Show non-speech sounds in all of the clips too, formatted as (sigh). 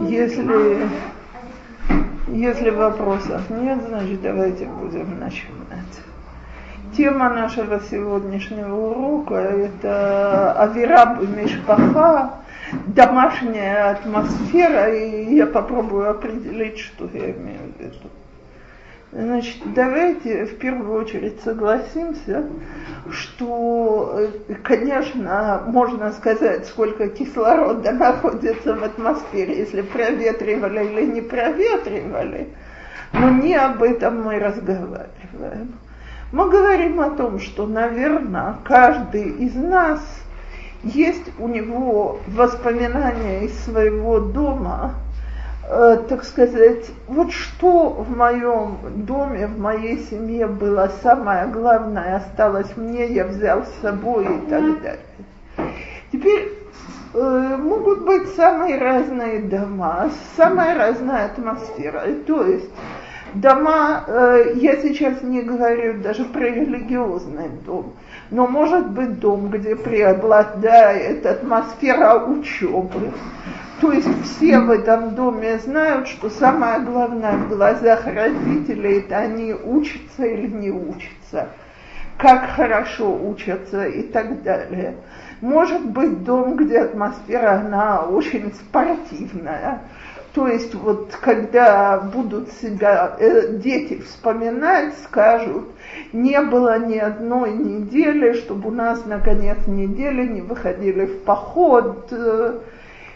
Если, если вопросов нет, значит давайте будем начинать. Тема нашего сегодняшнего урока – это Авираб Мишпаха, домашняя атмосфера, и я попробую определить, что я имею в виду. Значит, давайте в первую очередь согласимся, что, конечно, можно сказать, сколько кислорода находится в атмосфере, если проветривали или не проветривали, но не об этом мы разговариваем. Мы говорим о том, что, наверное, каждый из нас есть у него воспоминания из своего дома – Э, так сказать, вот что в моем доме, в моей семье было самое главное, осталось мне, я взял с собой и так далее. Теперь э, могут быть самые разные дома, самая разная атмосфера. То есть дома, э, я сейчас не говорю даже про религиозный дом, но может быть дом, где преобладает атмосфера учебы, то есть все в этом доме знают, что самое главное в глазах родителей это они учатся или не учатся, как хорошо учатся и так далее. Может быть дом, где атмосфера, она очень спортивная. То есть вот когда будут себя э, дети вспоминать, скажут, не было ни одной недели, чтобы у нас на конец недели не выходили в поход, э,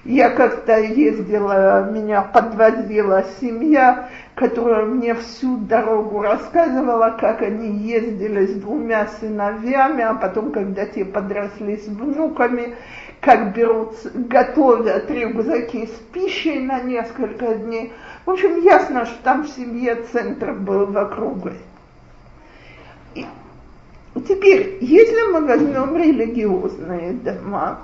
я как-то ездила, меня подвозила семья, которая мне всю дорогу рассказывала, как они ездили с двумя сыновьями, а потом, когда те подросли с внуками, как берут, готовят рюкзаки с пищей на несколько дней. В общем, ясно, что там в семье центр был вокруг. И теперь, если мы возьмем религиозные дома,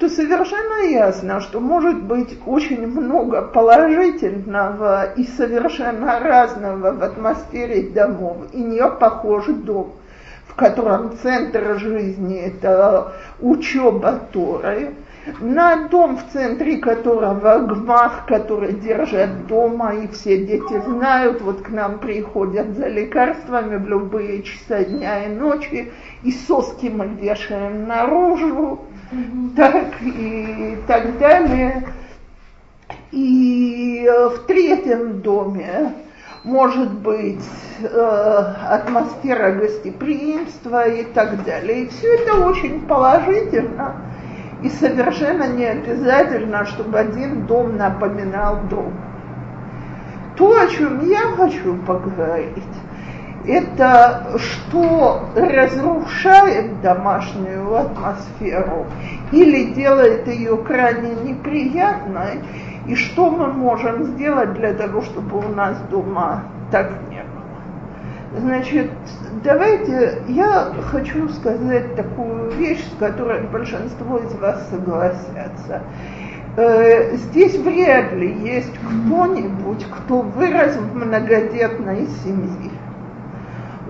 то совершенно ясно, что может быть очень много положительного и совершенно разного в атмосфере домов, и не похож дом, в котором центр жизни – это учеба Торы, на дом, в центре которого гмах, который держат дома, и все дети знают, вот к нам приходят за лекарствами в любые часы дня и ночи, и соски мы вешаем наружу, так и так далее. И э, в третьем доме может быть э, атмосфера гостеприимства и так далее. И все это очень положительно. И совершенно не обязательно, чтобы один дом напоминал дом. То, о чем я хочу поговорить, это что разрушает домашнюю атмосферу или делает ее крайне неприятной, и что мы можем сделать для того, чтобы у нас дома так не было. Значит, давайте, я хочу сказать такую вещь, с которой большинство из вас согласятся. Э, здесь вряд ли есть кто-нибудь, кто вырос в многодетной семье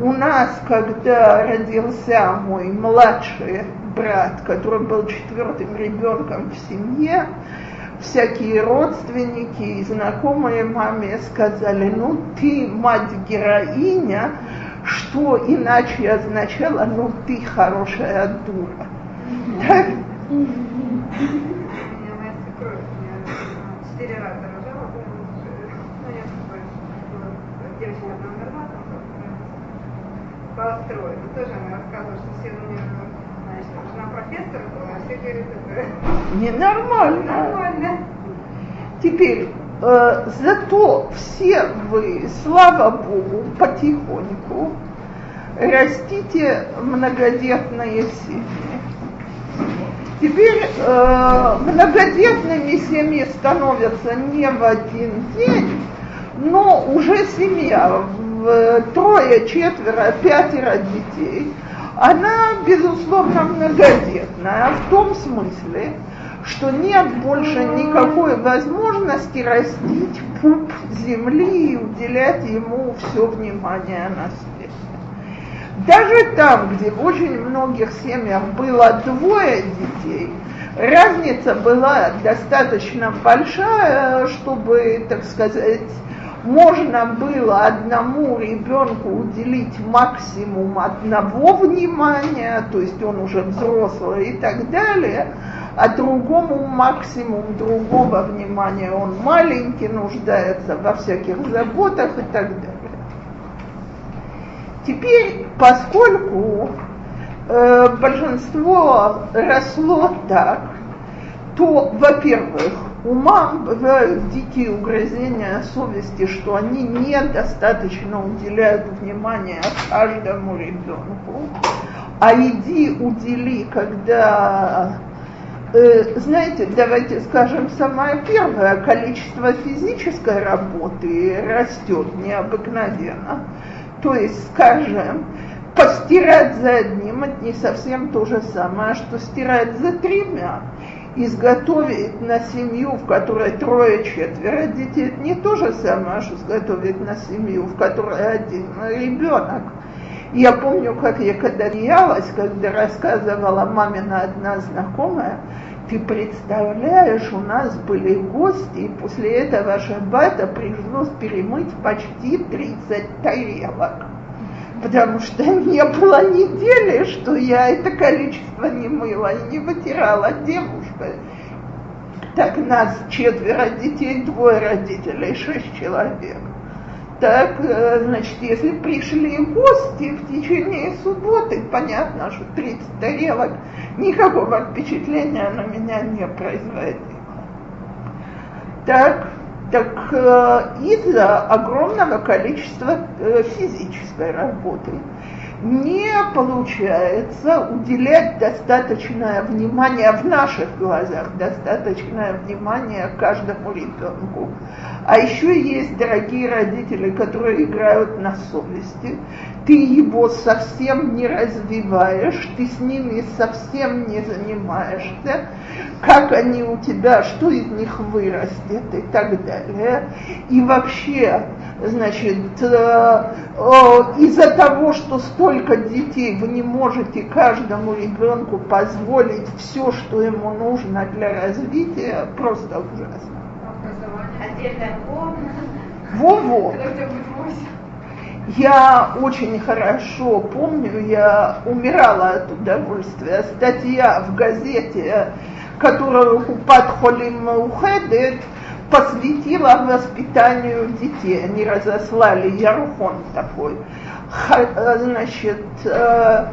у нас, когда родился мой младший брат, который был четвертым ребенком в семье, всякие родственники и знакомые маме сказали, ну ты мать-героиня, что иначе означало, ну ты хорошая дура. Четыре (laughs) раза рожала, ну, я девочка построен. Тоже она рассказывала, что все у нее, значит, жена профессора была, а все говорит, это... Ненормально. Нормально. Теперь, э, зато все вы, слава Богу, потихоньку растите многодетные семьи. Теперь э, многодетными семьи становятся не в один день, но уже семья в трое, четверо, пятеро детей, она, безусловно, многодетная в том смысле, что нет больше никакой возможности растить пуп земли и уделять ему все внимание на свете. Даже там, где в очень многих семьях было двое детей, разница была достаточно большая, чтобы, так сказать, можно было одному ребенку уделить максимум одного внимания, то есть он уже взрослый и так далее, а другому максимум другого внимания. Он маленький, нуждается во всяких заботах и так далее. Теперь, поскольку э, большинство росло так, то, во-первых, у мам бывают дикие угрызения совести, что они недостаточно уделяют внимания каждому ребенку. А иди удели, когда, э, знаете, давайте скажем, самое первое, количество физической работы растет необыкновенно. То есть, скажем, постирать за одним, это не совсем то же самое, что стирать за тремя изготовить на семью, в которой трое-четверо детей, это не то же самое, что изготовить на семью, в которой один ребенок. Я помню, как я когда смеялась, когда рассказывала мамина одна знакомая, ты представляешь, у нас были гости, и после этого шаббата пришлось перемыть почти 30 тарелок потому что не было недели, что я это количество не мыла и не вытирала девушка. Так нас четверо детей, двое родителей, шесть человек. Так, э, значит, если пришли гости в течение субботы, понятно, что 30 тарелок никакого впечатления на меня не производило. Так, так э, из-за огромного количества э, физической работы не получается уделять достаточное внимание в наших глазах, достаточное внимание каждому ребенку. А еще есть дорогие родители, которые играют на совести. Ты его совсем не развиваешь, ты с ними совсем не занимаешься, как они у тебя, что из них вырастет и так далее. И вообще значит, э, из-за того, что столько детей, вы не можете каждому ребенку позволить все, что ему нужно для развития, просто ужасно. Отдельная Во-во. Я очень хорошо помню, я умирала от удовольствия. Статья в газете, которую Купат Холим Ухедет, посвятила воспитанию детей. Они разослали ярхон такой. Э, значит, э,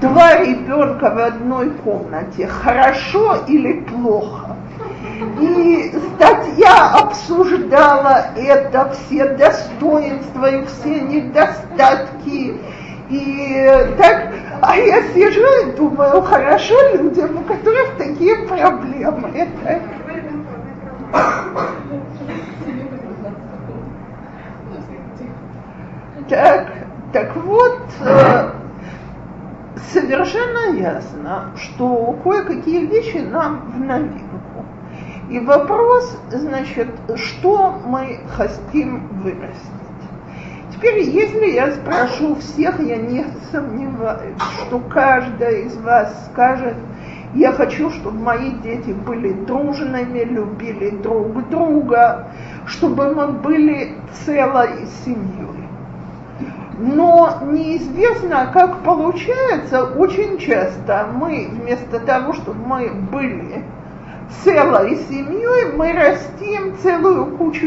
два ребенка в одной комнате. Хорошо или плохо? И статья обсуждала это, все достоинства и все недостатки. И так, а я сижу и думаю, хорошо людям, у которых такие проблемы. Это так, так вот, э, совершенно ясно, что кое-какие вещи нам в новинку. И вопрос, значит, что мы хотим вырастить. Теперь, если я спрошу всех, я не сомневаюсь, что каждая из вас скажет, я хочу, чтобы мои дети были дружными, любили друг друга, чтобы мы были целой семьей. Но неизвестно, как получается, очень часто мы вместо того, чтобы мы были целой семьей, мы растим целую кучу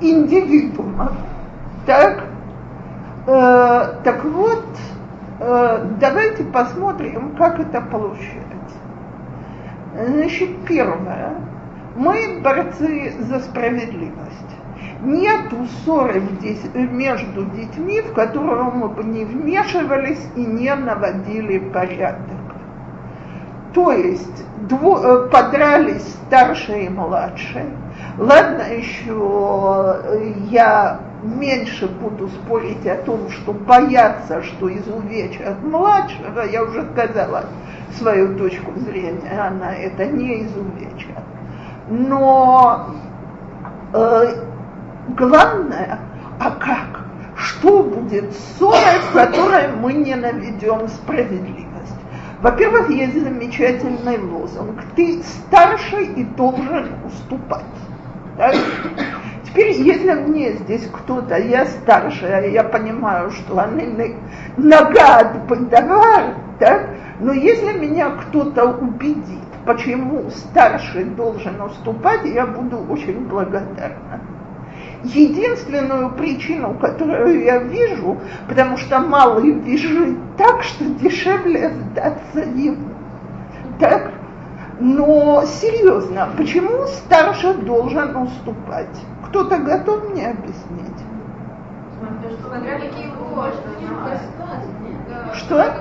индивидуумов. Так? Э, так вот, э, давайте посмотрим, как это получается. Значит, первое. Мы борцы за справедливость. Нету ссоры между детьми, в которую мы бы не вмешивались и не наводили порядок. То есть дво, э, подрались старшие и младшие. Ладно, еще э, я меньше буду спорить о том, что бояться, что изувечат младшего, я уже сказала, свою точку зрения, она это не изувечит. Но э, главное, а как? что будет ссорой, которой мы не наведем справедливость. Во-первых, есть замечательный лозунг. Ты старше и должен уступать. Так? Теперь, если мне здесь кто-то, я старшая, я понимаю, что они бандавар, так? но если меня кто-то убедит, почему старший должен уступать, я буду очень благодарна. Единственную причину, которую я вижу, потому что малый бежит так, что дешевле сдаться ему. Так? Но серьезно, почему старший должен уступать? Кто-то готов мне объяснить? Что?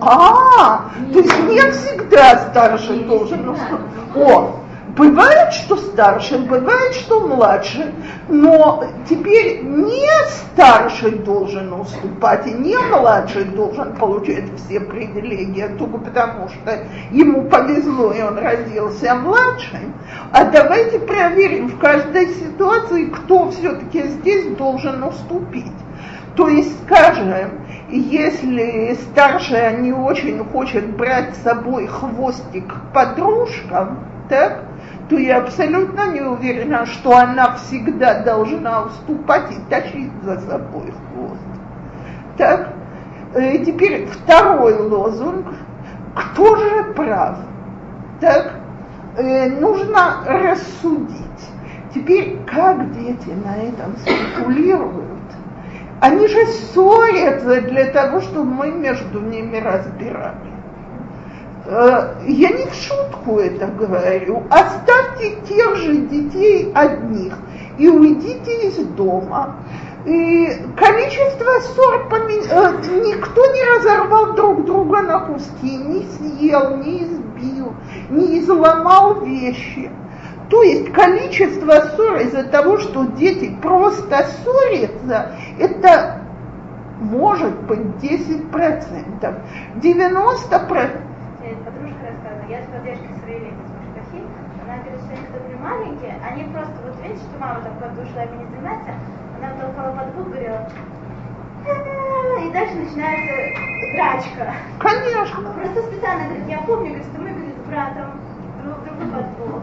А, то есть не всегда старший должен уступать. О, Бывает, что старший, бывает, что младший, но теперь не старший должен уступать, и не младший должен получать все привилегии, только потому что ему повезло, и он родился младшим. А давайте проверим в каждой ситуации, кто все-таки здесь должен уступить. То есть, скажем, если старшая не очень хочет брать с собой хвостик подружкам, так, то я абсолютно не уверена, что она всегда должна уступать и тащить за собой хвост. Так, э, теперь второй лозунг. Кто же прав? Так, э, нужно рассудить. Теперь, как дети на этом спекулируют? Они же ссорятся для того, чтобы мы между ними разбирались. Э, я не в шутку это говорю. Оставьте тех же детей одних и уйдите из дома. И количество ссор помен... Э, никто не разорвал друг друга на куски, не съел, не избил, не изломал вещи. То есть количество ссор из-за того, что дети просто ссорятся, это может быть 10%. 90% я с поддержкой своей лекции Шкафи, она говорит, что они когда были маленькие, они просто, вот видите, что мама там подушила ими не заниматься, она толкала под губ, говорила, и дальше начинается драчка. Конечно. Просто специально говорит, я помню, говорит, что мы говорит, с братом друг другу под бок.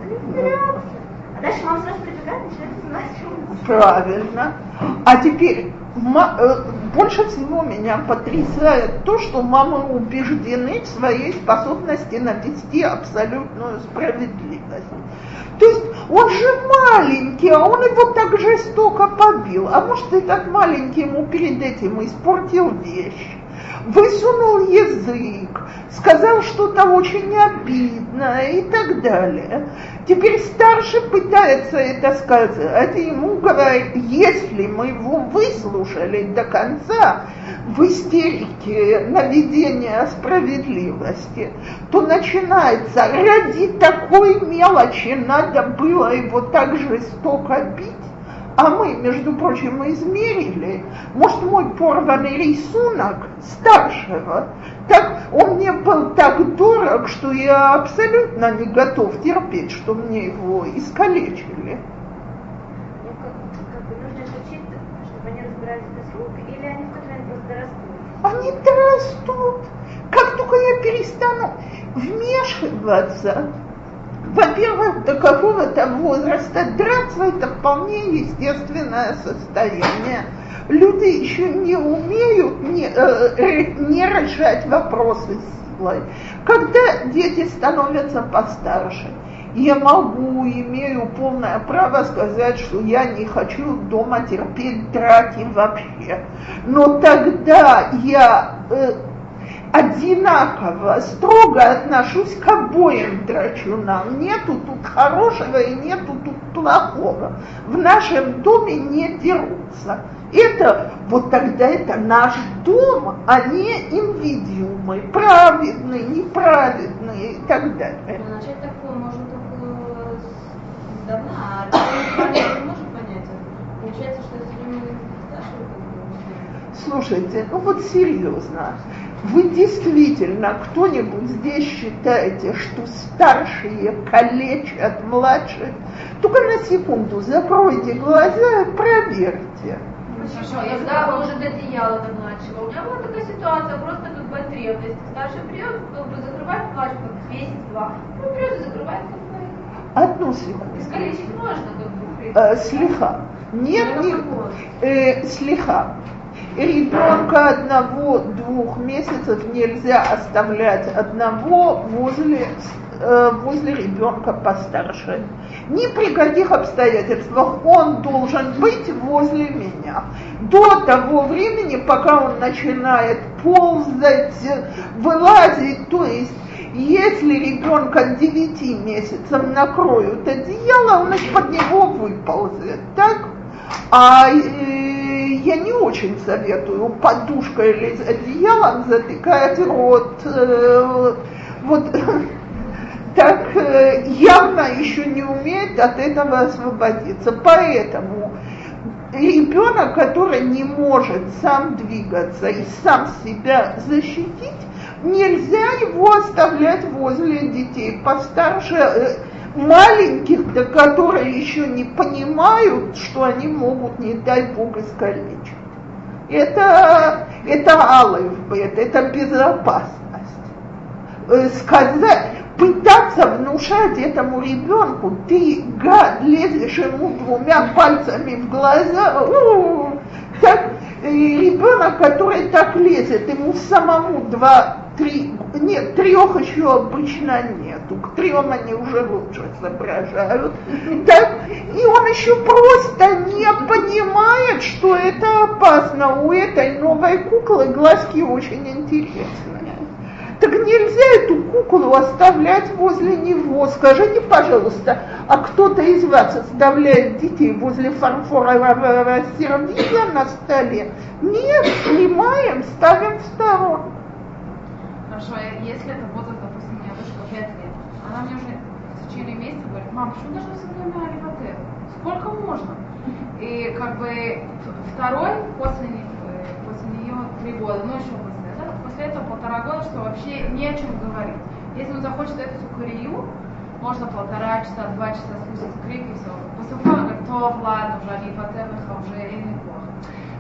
А дальше мама сразу прибегает начинает снимать. Правильно. А теперь Э, больше всего меня потрясает то, что мамы убеждены в своей способности навести абсолютную справедливость. То есть он же маленький, а он его так жестоко побил. А может, этот маленький ему перед этим испортил вещь высунул язык, сказал что-то очень обидное и так далее. Теперь старший пытается это сказать, это ему говорит, если мы его выслушали до конца в истерике наведения справедливости, то начинается, ради такой мелочи надо было его так жестоко бить, а мы, между прочим, измерили, может, мой порванный рисунок старшего, так он мне был так дорог, что я абсолютно не готов терпеть, что мне его искалечили. Они дорастут. Как только я перестану вмешиваться, во-первых, до какого-то возраста драться это вполне естественное состояние. Люди еще не умеют не, э, не решать вопросы силой. Когда дети становятся постарше, я могу, имею полное право сказать, что я не хочу дома терпеть драки вообще. Но тогда я э, одинаково строго отношусь к обоим драчунам. Нету тут хорошего и нету тут плохого. В нашем доме не дерутся. Это, вот тогда это наш дом, а не инвидиумы, праведные, неправедные и так далее. Но начать такое можно с давна, а не может понять. Получается, что это Слушайте, ну вот серьезно, вы действительно, кто-нибудь здесь считаете, что старшие калечат младших? Только на секунду закройте глаза и проверьте. Хорошо, я когда уже одеяло там начала, у меня была такая ситуация, просто как бы потребность. Старший берет, как бы закрывает плач, как месяц-два. Ну, берет и закрывает, как. Одну секунду. Искалечить можно. Э, слегка. Нет, не, какого? э, слегка. Ребенка одного-двух месяцев нельзя оставлять одного возле, э, возле ребенка постарше. Ни при каких обстоятельствах он должен быть возле меня. До того времени, пока он начинает ползать, вылазить, то есть если ребенка 9 месяцев накроют одеяло, он из-под него выползет, так? А э, я не очень советую подушкой или одеялом затыкать рот. Э, вот (laughs) так э, явно еще не умеет от этого освободиться. Поэтому ребенок, который не может сам двигаться и сам себя защитить, нельзя его оставлять возле детей постарше, э, маленьких, да, которые еще не понимают, что они могут, не дай бог, искалечить. Это, это алый это, это безопасность. Э, Сказать, пытаться внушать этому ребенку, ты, гад, лезешь ему двумя пальцами в глаза, так, и ребенок, который так лезет, ему самому два, три, нет, трех еще обычно нету, к трем они уже лучше соображают, так, и он еще просто не понимает, что это опасно, у этой новой куклы глазки очень интересные. Так нельзя эту куклу оставлять возле него. Скажите, пожалуйста, а кто-то из вас оставляет детей возле фарфорового сервиза на столе? Нет, снимаем, ставим в сторонку. Хорошо, если это возраст, допустим, у меня дочка 5 лет, она мне уже в течение месяца говорит, мам, почему должно все время аливатер? Сколько можно? И как бы второй после, не- после нее три года, ну еще после этого, после этого полтора года, что вообще не о чем говорить. Если он захочет эту сукарию, можно полтора часа, два часа слушать крик и все. После этого говорит, то ладно, уже аливатер, уже и неплохо.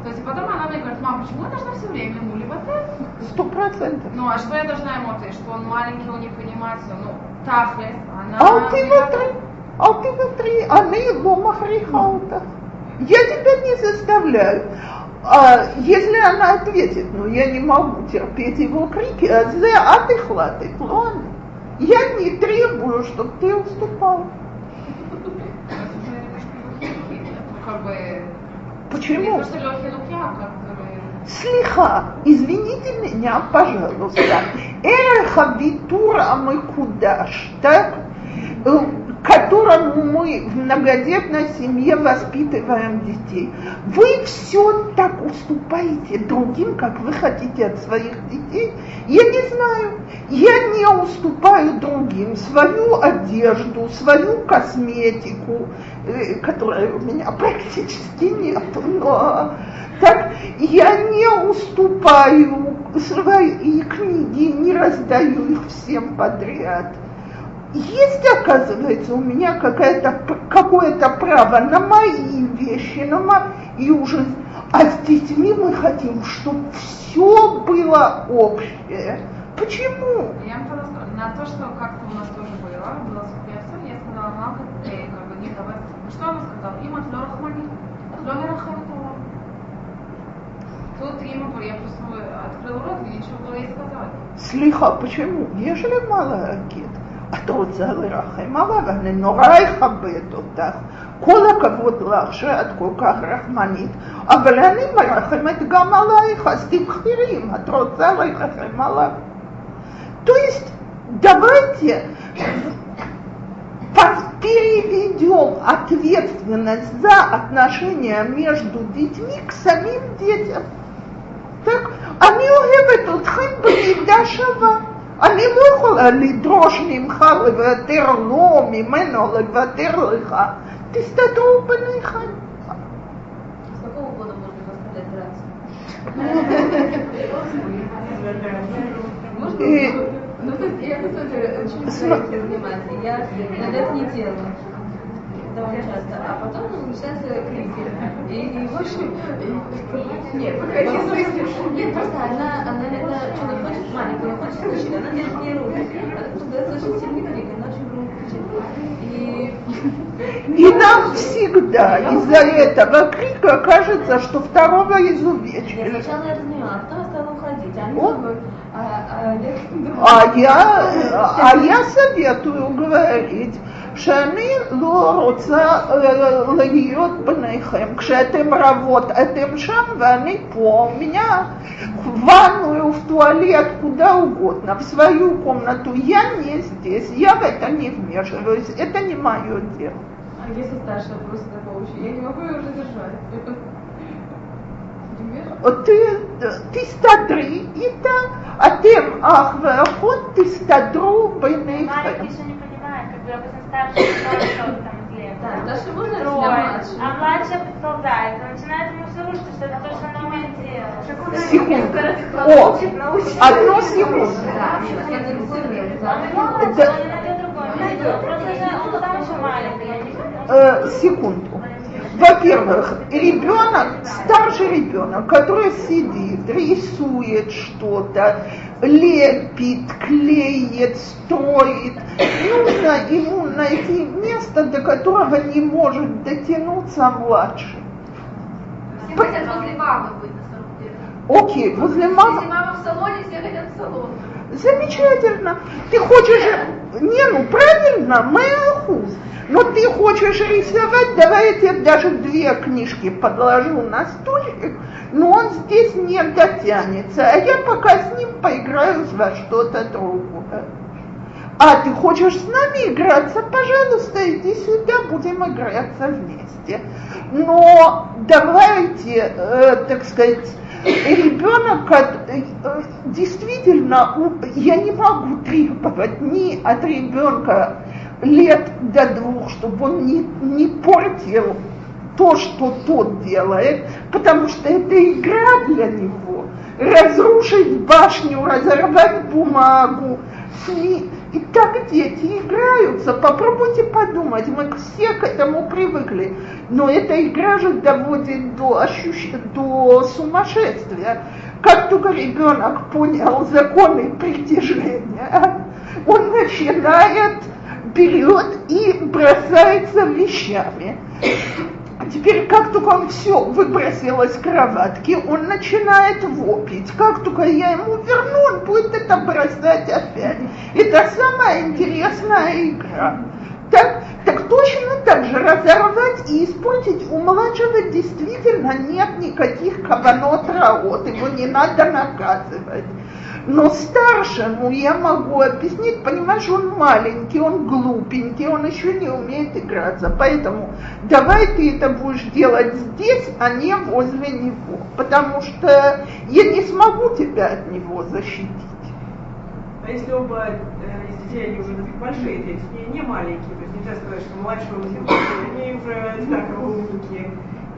То есть потом она мне говорит, мам, почему я должна все время ему аливатер? Сто процентов. Ну, а что я должна ему ответить? Что он маленький, он не понимает все. Ну, тахлес, она... А ты внутри, а ты внутри, они дома фрихаута. Я тебя не заставляю. А если она ответит, ну я не могу терпеть его крики, а а ты хлаты, ладно. Я не требую, чтобы ты уступал. Это (laughs) как бы... Почему? Слиха, извините меня, пожалуйста. Эхо Витура Мыкудаш, так, э, которому мы в многодетной семье воспитываем детей. Вы все так уступаете другим, как вы хотите от своих детей. Я не знаю, я не уступаю другим свою одежду, свою косметику, э, которой у меня практически нет, но так я не уступаю свои книги, не раздаю их всем подряд есть, оказывается, у меня какое-то право на мои вещи, на мои ужин. А с детьми мы хотим, чтобы все было общее. Почему? Я просто на то, что как-то у нас тоже было, была супер, я сказала, мама, эй, как бы, нет, давай. Что она сказала? Им от Лорахмани, от Лорахмани. Тут ему я просто открыл рот и ничего было и сказала. Слиха, почему? Ежели мало гидка? את רוצה לרחם עליו, אני נורא אכבד אותך. כל הכבוד לך שאת כל כך רחמנית, אבל אני מרחמת גם עלייך, אז תבחרי אם את רוצה לרחם עליו. То есть давайте по- переведем ответственность за отношения между детьми к самим детям. Так, אני אוהבת אתכם במידה שווה. אני לא יכולה לדרוש ממך לוותר לו, ממנו לוותר לך. תסתדרו ביניכם. С какого года можно заставлять драться? Можно? Э, Ну, то есть я, кстати, очень Сма- стараюсь заниматься. Я над это не делаю. А потом начинается крики. И, и в общем, нет, нет, просто она, она это что-то хочет маленькое, хочет слышать, она держит мне руки. Она создается очень сильный крик, она очень громко кричит. И И нам всегда из-за этого крика кажется, что второго я изувечили. сначала я разняла, а потом я стала уходить. А они такой, а, а, я А я, а я советую говорить, שאני לא רוצה אה, להיות ביניכם, כשאתם רבות אתם שם ואני פה, у меня в ванную, в туалет, куда угодно, в свою комнату, я не здесь, я в это не вмешиваюсь, это не мое дело. А если старшая просто такого учит, я не могу ее уже держать. Понимаешь? ты, תסתדרי איתה, אתם אח ואחות, תסתדרו ביניכם. Понимает, как бы обычно старший что-то там излезет. Да, старший можно младшего. А младшая продолжает. Он начинает ему все рушить, что это то, что она умеет делать. Секунду. О, одну секунду. Да, Он найдет. Просто он там еще маленький. не знаю. Э, секунду. Во-первых, ребенок, старший ребенок, который сидит, рисует что-то, лепит, клеит, строит, нужно ему найти место, до которого не может дотянуться младший. Все хотят возле мамы быть на самом деле. Окей, возле Если мамы мама в салоне, все хотят в салон. Замечательно. Ты хочешь... Не, ну правильно, мэахуз. Но ты хочешь рисовать, давай я тебе даже две книжки подложу на стульчик, но он здесь не дотянется, а я пока с ним поиграю во что-то другое. А ты хочешь с нами играться? Пожалуйста, иди сюда, будем играться вместе. Но давайте, э, так сказать, ребенок э, действительно, я не могу требовать ни от ребенка лет до двух, чтобы он не, не портил то, что тот делает, потому что это игра для него. Разрушить башню, разорвать бумагу, сни- И так дети играются. Попробуйте подумать, мы все к этому привыкли. Но эта игра же доводит до, ощущ... до сумасшествия. Как только ребенок понял законы притяжения, он начинает, берет и бросается вещами. А теперь, как только он все выбросил из кроватки, он начинает вопить. Как только я ему верну, он будет это бросать опять. Это самая интересная игра. Так, так точно так же разорвать и испортить у младшего действительно нет никаких кабанот раот, его не надо наказывать. Но старшему я могу объяснить, понимаешь, он маленький, он глупенький, он еще не умеет играться. Поэтому давай ты это будешь делать здесь, а не возле него. Потому что я не смогу тебя от него защитить. А если оба э, из детей, они уже такие большие дети, не, не маленькие, то есть нельзя сказать, что младшего взял, они уже одинаково умники,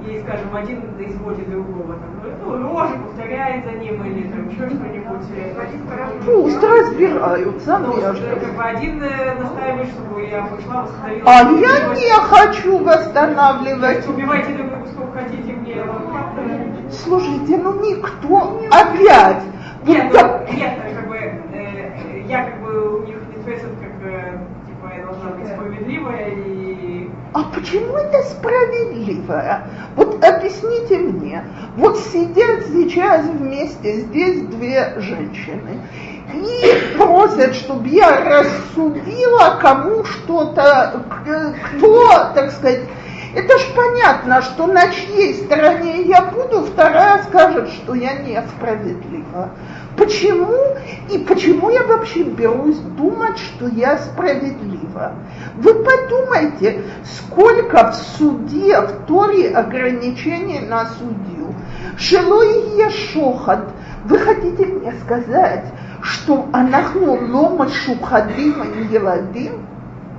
и, скажем, один изводит другого, там, ну, рожи повторяет за ним или там еще что-нибудь. э, Пусть разбираются Ну, между. как бы один э, настаивает, чтобы я пошла, восстановила. А я не хочу восстанавливать. Убивайте друг друга сколько хотите, мне ну, Слушайте, ну никто опять. Вот Нет, так- ну, нет, как бы, э, я как бы у них интересует, как бы, типа, я должна быть справедливая и... А почему это справедливо? Вот объясните мне. Вот сидят сейчас вместе здесь две женщины и просят, чтобы я рассудила, кому что-то, кто, так сказать, это ж понятно, что на чьей стороне я буду, вторая скажет, что я несправедлива. Почему и почему я вообще берусь думать, что я справедлива? Вы подумайте, сколько в суде, в Торе ограничений на судью. Шелой шохат. Вы хотите мне сказать, что анахну лома шухадим еладим?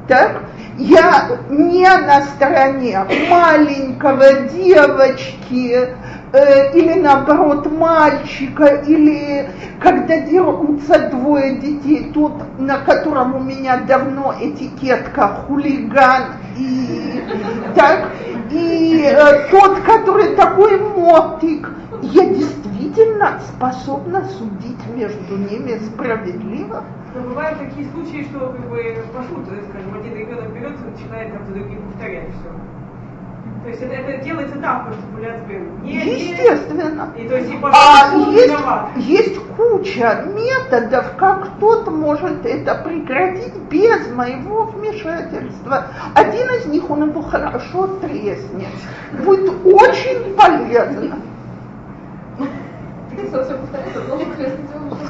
Так? Я не на стороне маленького девочки, э, или наоборот мальчика, или когда дерутся двое детей, тот, на котором у меня давно этикетка хулиган и так, и э, тот, который такой мотик, я действительно способна судить между ними справедливо. Но бывают такие случаи, что как бы пошлют, скажем, один ребенок берется начинает там за другим повторять все. То есть это, это делается так, чтобы ляцбин. Естественно. И, то есть, и а есть, есть куча методов, как кто-то может это прекратить без моего вмешательства. Один из них, он его хорошо треснет. Будет очень полезно.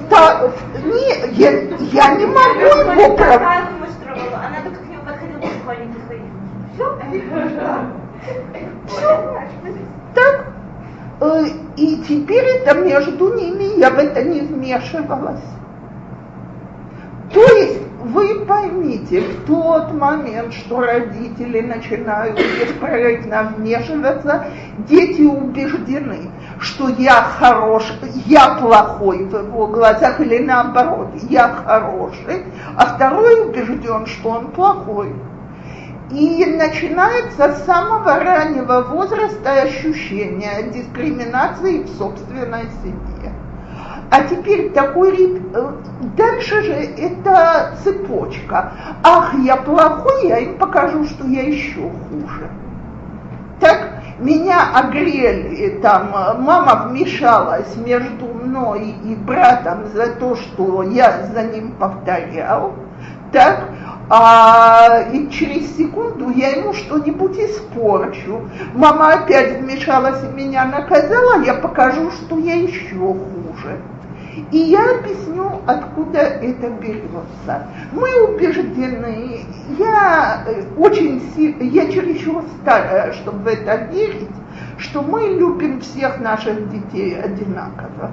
Да, не, я, я не могу его. Она только к нему подходила в школьнике Все? Так. Э, и теперь это между ними, я в это не вмешивалась. То есть вы поймите, в тот момент, что родители начинают беспрерывно вмешиваться, дети убеждены, что я хорош, я плохой в его глазах, или наоборот, я хороший, а второй убежден, что он плохой. И начинается с самого раннего возраста ощущение дискриминации в собственной семье. А теперь такой э, дальше же это цепочка. Ах, я плохой, я им покажу, что я еще хуже. Так меня огрели, там мама вмешалась между мной и братом за то, что я за ним повторял. Так, а и через секунду я ему что-нибудь испорчу. Мама опять вмешалась и меня наказала, я покажу, что я еще хуже. И я объясню, откуда это берется. Мы убеждены, я э, очень я чересчур старая, чтобы в это верить, что мы любим всех наших детей одинаково.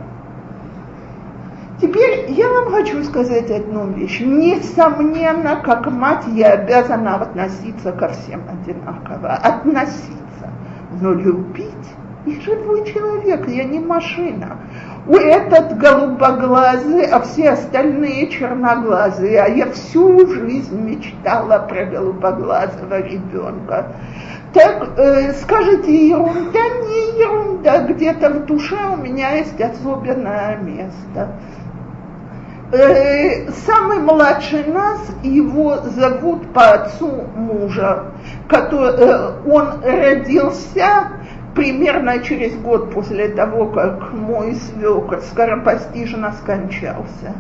Я вам хочу сказать одну вещь. Несомненно, как мать я обязана относиться ко всем одинаково. Относиться. Но любить я живой человек, я не машина. У этот голубоглазый, а все остальные черноглазые. А я всю жизнь мечтала про голубоглазого ребенка. Так, э, скажите, ерунда, не ерунда, где-то в душе у меня есть особенное место. Э, самый младший нас, его зовут по отцу мужа, который, э, он родился примерно через год после того, как мой свекр скоропостижно скончался.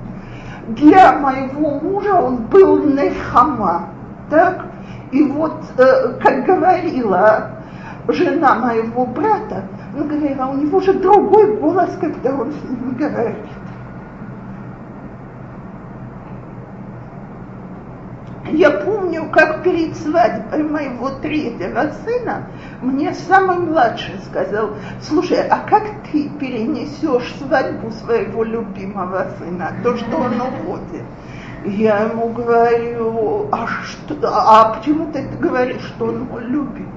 Для моего мужа он был нехама, так? И вот, э, как говорила жена моего брата, она говорила, у него же другой голос, когда он с ним говорит. Я помню, как перед свадьбой моего третьего сына мне самый младший сказал, слушай, а как ты перенесешь свадьбу своего любимого сына, то, что он уходит? Я ему говорю, а, что, а почему ты говоришь, что он мой любимый?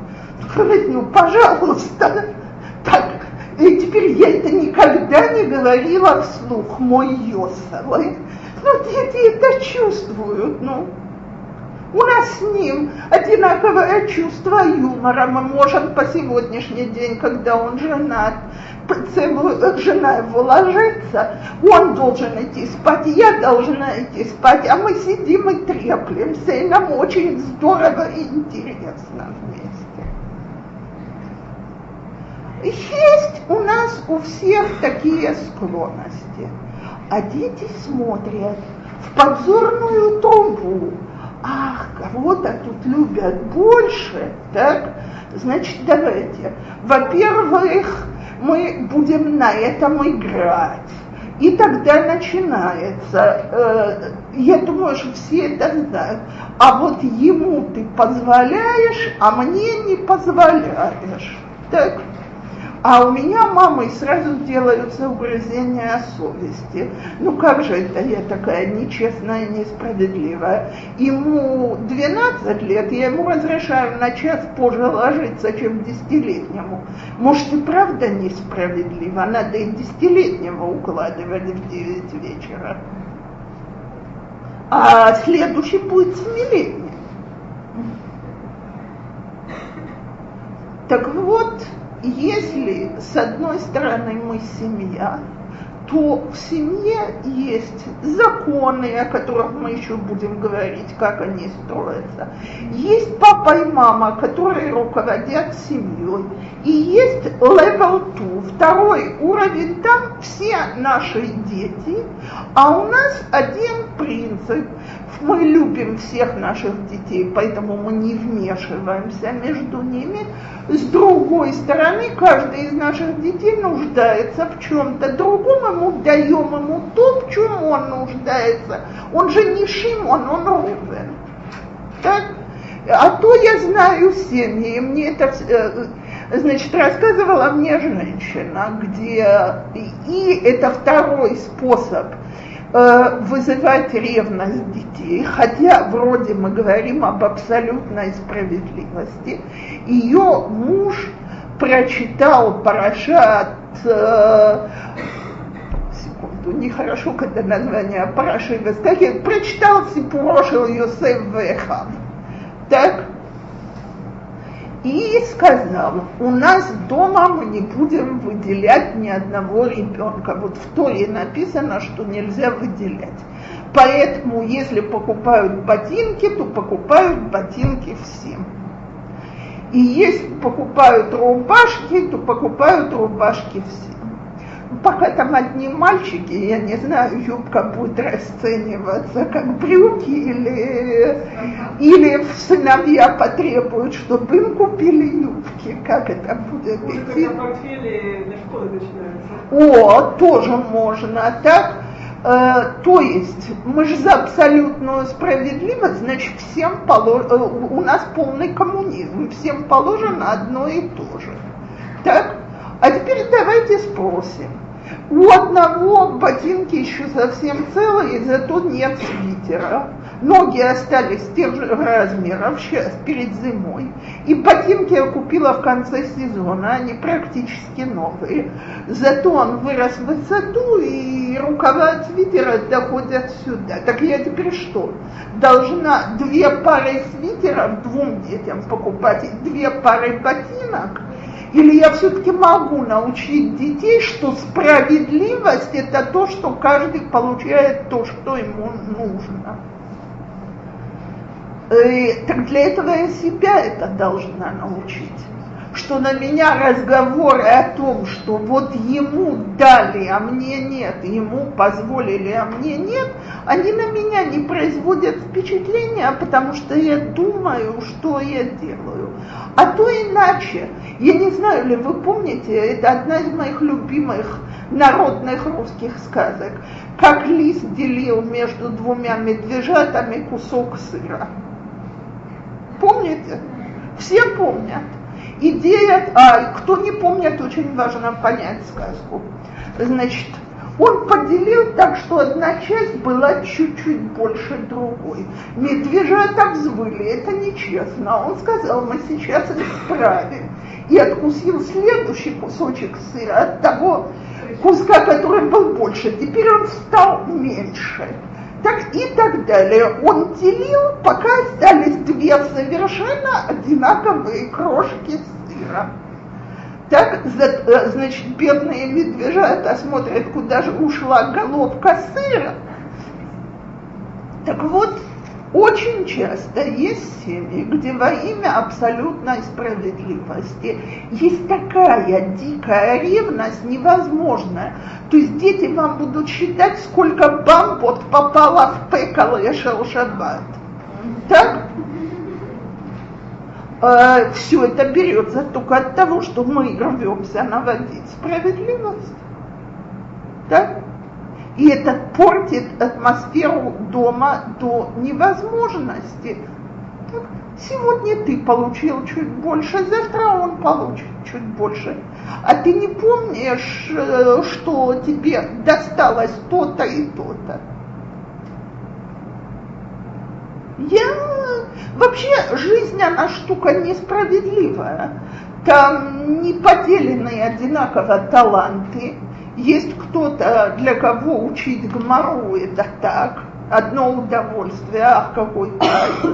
Говорит, ну, пожалуйста. Так, и теперь я это никогда не говорила вслух, мой Йосовый. Ну, дети это чувствуют, ну. У нас с ним одинаковое чувство юмора. Мы можем по сегодняшний день, когда он женат, целую, жена его ложится, он должен идти спать, я должна идти спать, а мы сидим и треплемся, и нам очень здорово и интересно вместе. Есть у нас у всех такие склонности, а дети смотрят в подзорную трубу, ах, кого-то тут любят больше, так, значит, давайте. Во-первых, мы будем на этом играть. И тогда начинается, э, я думаю, что все это знают, а вот ему ты позволяешь, а мне не позволяешь. Так? А у меня мамой сразу делаются угрызения совести. Ну как же это я такая нечестная, несправедливая? Ему 12 лет, я ему разрешаю на час позже ложиться, чем десятилетнему. Может и правда несправедливо, надо и десятилетнего укладывать в 9 вечера. А следующий будет семилетний. Так вот, если с одной стороны мы семья, то в семье есть законы, о которых мы еще будем говорить, как они строятся. Есть папа и мама, которые руководят семьей. И есть level 2, второй уровень, там все наши дети, а у нас один принцип. Мы любим всех наших детей, поэтому мы не вмешиваемся между ними. С другой стороны, каждый из наших детей нуждается в чем-то другом, и мы даем ему то, в чем он нуждается. Он же не Шимон, он Рубен. Так? А то я знаю семьи, и мне это, э, значит, рассказывала мне женщина, где, и это второй способ вызывать ревность детей, хотя вроде мы говорим об абсолютной справедливости. Ее муж прочитал Парашат э, секунду, нехорошо, когда название Параши выскакивает, прочитал Сипурошил Йосеф Вехав. Так? И сказал, у нас дома мы не будем выделять ни одного ребенка. Вот в Торе написано, что нельзя выделять. Поэтому, если покупают ботинки, то покупают ботинки всем. И если покупают рубашки, то покупают рубашки всем пока там одни мальчики, я не знаю, юбка будет расцениваться как брюки или, или сыновья потребуют, чтобы им купили юбки. Как это будет идти? О, тоже можно, так? Э, то есть мы же за абсолютную справедливость, значит, всем полож... Э, у нас полный коммунизм, всем положено одно и то же. Так? А теперь давайте спросим. У одного ботинки еще совсем целые, зато нет свитера. Ноги остались тех же размеров сейчас, перед зимой. И ботинки я купила в конце сезона, они практически новые. Зато он вырос в высоту, и рукава от свитера доходят сюда. Так я теперь что? Должна две пары свитеров двум детям покупать две пары ботинок? Или я все-таки могу научить детей, что справедливость это то, что каждый получает то, что ему нужно. И, э, так для этого я себя это должна научить что на меня разговоры о том, что вот ему дали, а мне нет, ему позволили, а мне нет, они на меня не производят впечатления, потому что я думаю, что я делаю. А то иначе. Я не знаю, ли вы помните, это одна из моих любимых народных русских сказок, как лис делил между двумя медвежатами кусок сыра. Помните? Все помнят. Идея, а кто не помнит, очень важно понять сказку. Значит, он поделил так, что одна часть была чуть-чуть больше другой. Медвежата взвыли, это нечестно. Он сказал, мы сейчас исправим. И откусил следующий кусочек сыра от того куска, который был больше. Теперь он стал меньше так и так далее. Он делил, пока остались две совершенно одинаковые крошки сыра. Так, э, значит, бедные медвежата смотрят, куда же ушла головка сыра. Так вот, очень часто есть семьи, где во имя абсолютной справедливости есть такая дикая ревность невозможная. То есть дети вам будут считать, сколько бамбот попало в пекал и шаббат. Так? Э, все это берется только от того, что мы рвемся наводить справедливость. Так? И это портит атмосферу дома до невозможности. Сегодня ты получил чуть больше, завтра он получит чуть больше. А ты не помнишь, э, что тебе досталось то-то и то-то. Я вообще жизнь она штука несправедливая. Там не поделены одинаково таланты. Есть кто-то, для кого учить гмару это так, одно удовольствие, ах, какой кайф.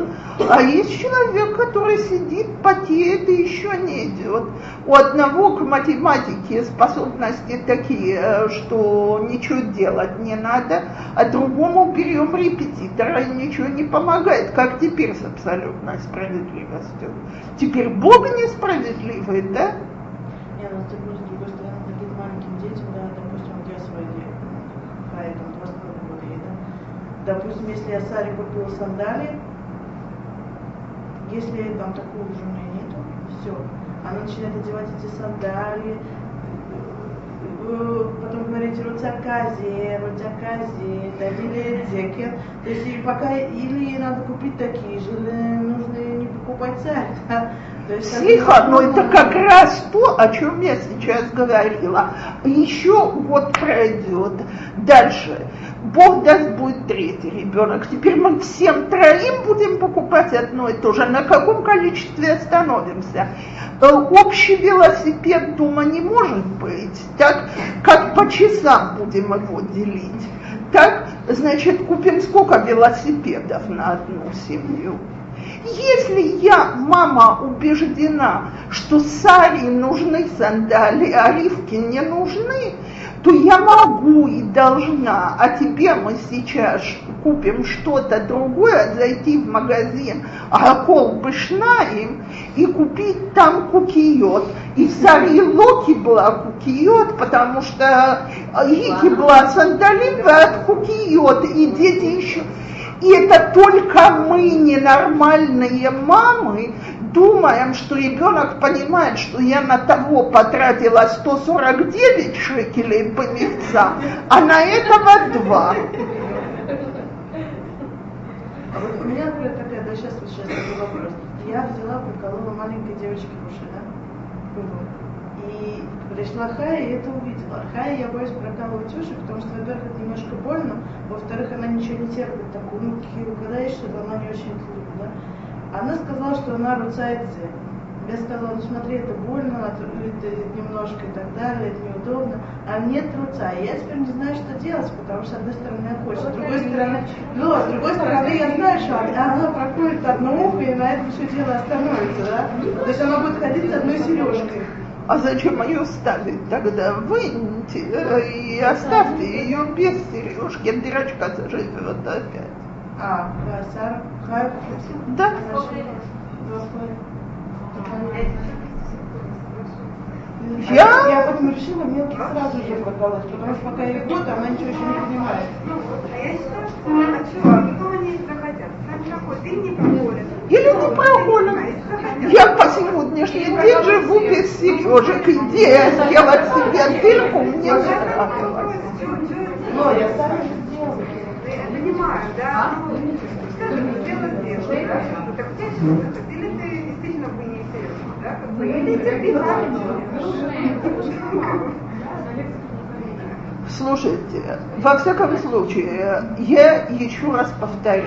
А есть человек, который сидит, потеет и еще не идет. У одного к математике способности такие, что ничего делать не надо, а другому берем репетитора и ничего не помогает. Как теперь с абсолютной справедливостью? Теперь Бог несправедливый, да? Нет, ну, с другой стороны, таким маленьким детям, да, допустим, вот я свои Хай, там, два с половиной года ей, да. Допустим, если я Саре купила сандалии, если там такого уже у меня нету, все. Она начинает одевать эти сандалии, э, потом говорить рутякази, рутякази, дадили зекер. То есть и пока или ей надо купить такие же, или нужно не покупать царь. Слиха, но это как раз то, о чем я сейчас говорила. Еще год пройдет. Дальше. Бог даст, будет третий ребенок. Теперь мы всем троим будем покупать одно и то же. На каком количестве остановимся? Э, общий велосипед дома не может быть. Так, как по часам будем его делить. Так, значит, купим сколько велосипедов на одну семью? Если я, мама, убеждена, что Саре нужны сандали, а Ривке не нужны, то я могу и должна, а тебе мы сейчас купим что-то другое, зайти в магазин Акол Бышнаим и купить там кукиот. И в Саре Локи была кукиот, потому что Ики была сандалива от кукиот, и дети еще и это только мы, ненормальные мамы, думаем, что ребенок понимает, что я на того потратила 149 шекелей по мехцам, а на этого два. А вот у меня, например, такая, да, сейчас, вот сейчас такой вопрос. Я взяла, приколола маленькой девочке уши, да? Пришла Хая и это увидела. Хая я боюсь прокалывать уши, потому что, во-первых, это немножко больно, во-вторых, она ничего не терпит такую, ну, когда что она не очень любит, да. Она сказала, что она руцает зе. Я сказала, ну смотри, это больно, это немножко и так далее, это неудобно. А нет руца. И я теперь не знаю, что делать, потому что с одной стороны я хочу, с другой стороны, ну, с другой стороны я знаю, что она проходит одно ухо, и на этом все дело остановится, да? То есть она будет ходить с одной сережкой. А зачем ее ставить тогда? Выньте э, и оставьте ее без сережки. Дырочка заживет опять. А, да, Да. Я, я потом решила мелких сразу же проколоть, потому что пока ей год, она ничего еще не понимает. Ну, а я считаю, что а потом они захотят. Сами проходят, или не проходят. Или не проходят. Я сегодняшний день живу без сережек. Идея сделать себе дырку мне не я Слушайте, во всяком случае, я еще раз повторяю,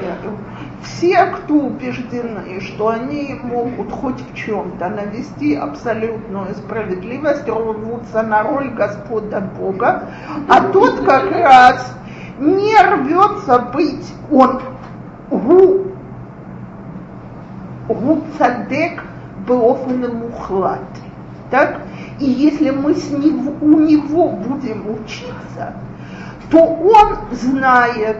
все, кто убеждены, что они могут хоть в чем-то навести абсолютную справедливость, рвутся на роль Господа Бога, а тот как раз не рвется быть, он гу, гу цадек беофен мухлат. Так? И если мы с него, у него будем учиться, то он знает,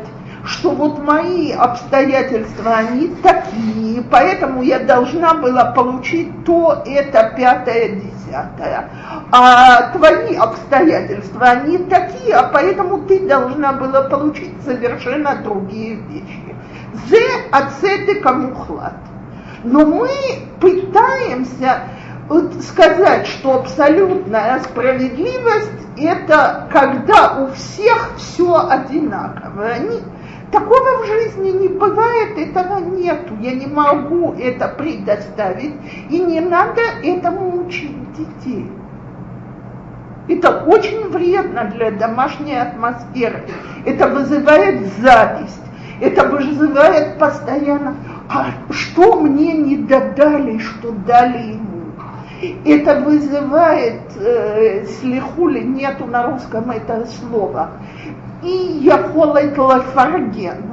что вот мои обстоятельства, они такие, поэтому я должна была получить то, это, пятое, десятое. А твои обстоятельства, они такие, а поэтому ты должна была получить совершенно другие вещи. Зе ацеты камухлад. Но мы пытаемся сказать, что абсолютная справедливость это когда у всех все одинаково. Они, такого в жизни не бывает этого нету, я не могу это предоставить, и не надо этому учить детей. Это очень вредно для домашней атмосферы. Это вызывает зависть. Это вызывает постоянно, а что мне не додали, что дали ему? Это вызывает, э, слихули, нету на русском это слово, и я холод лафарген,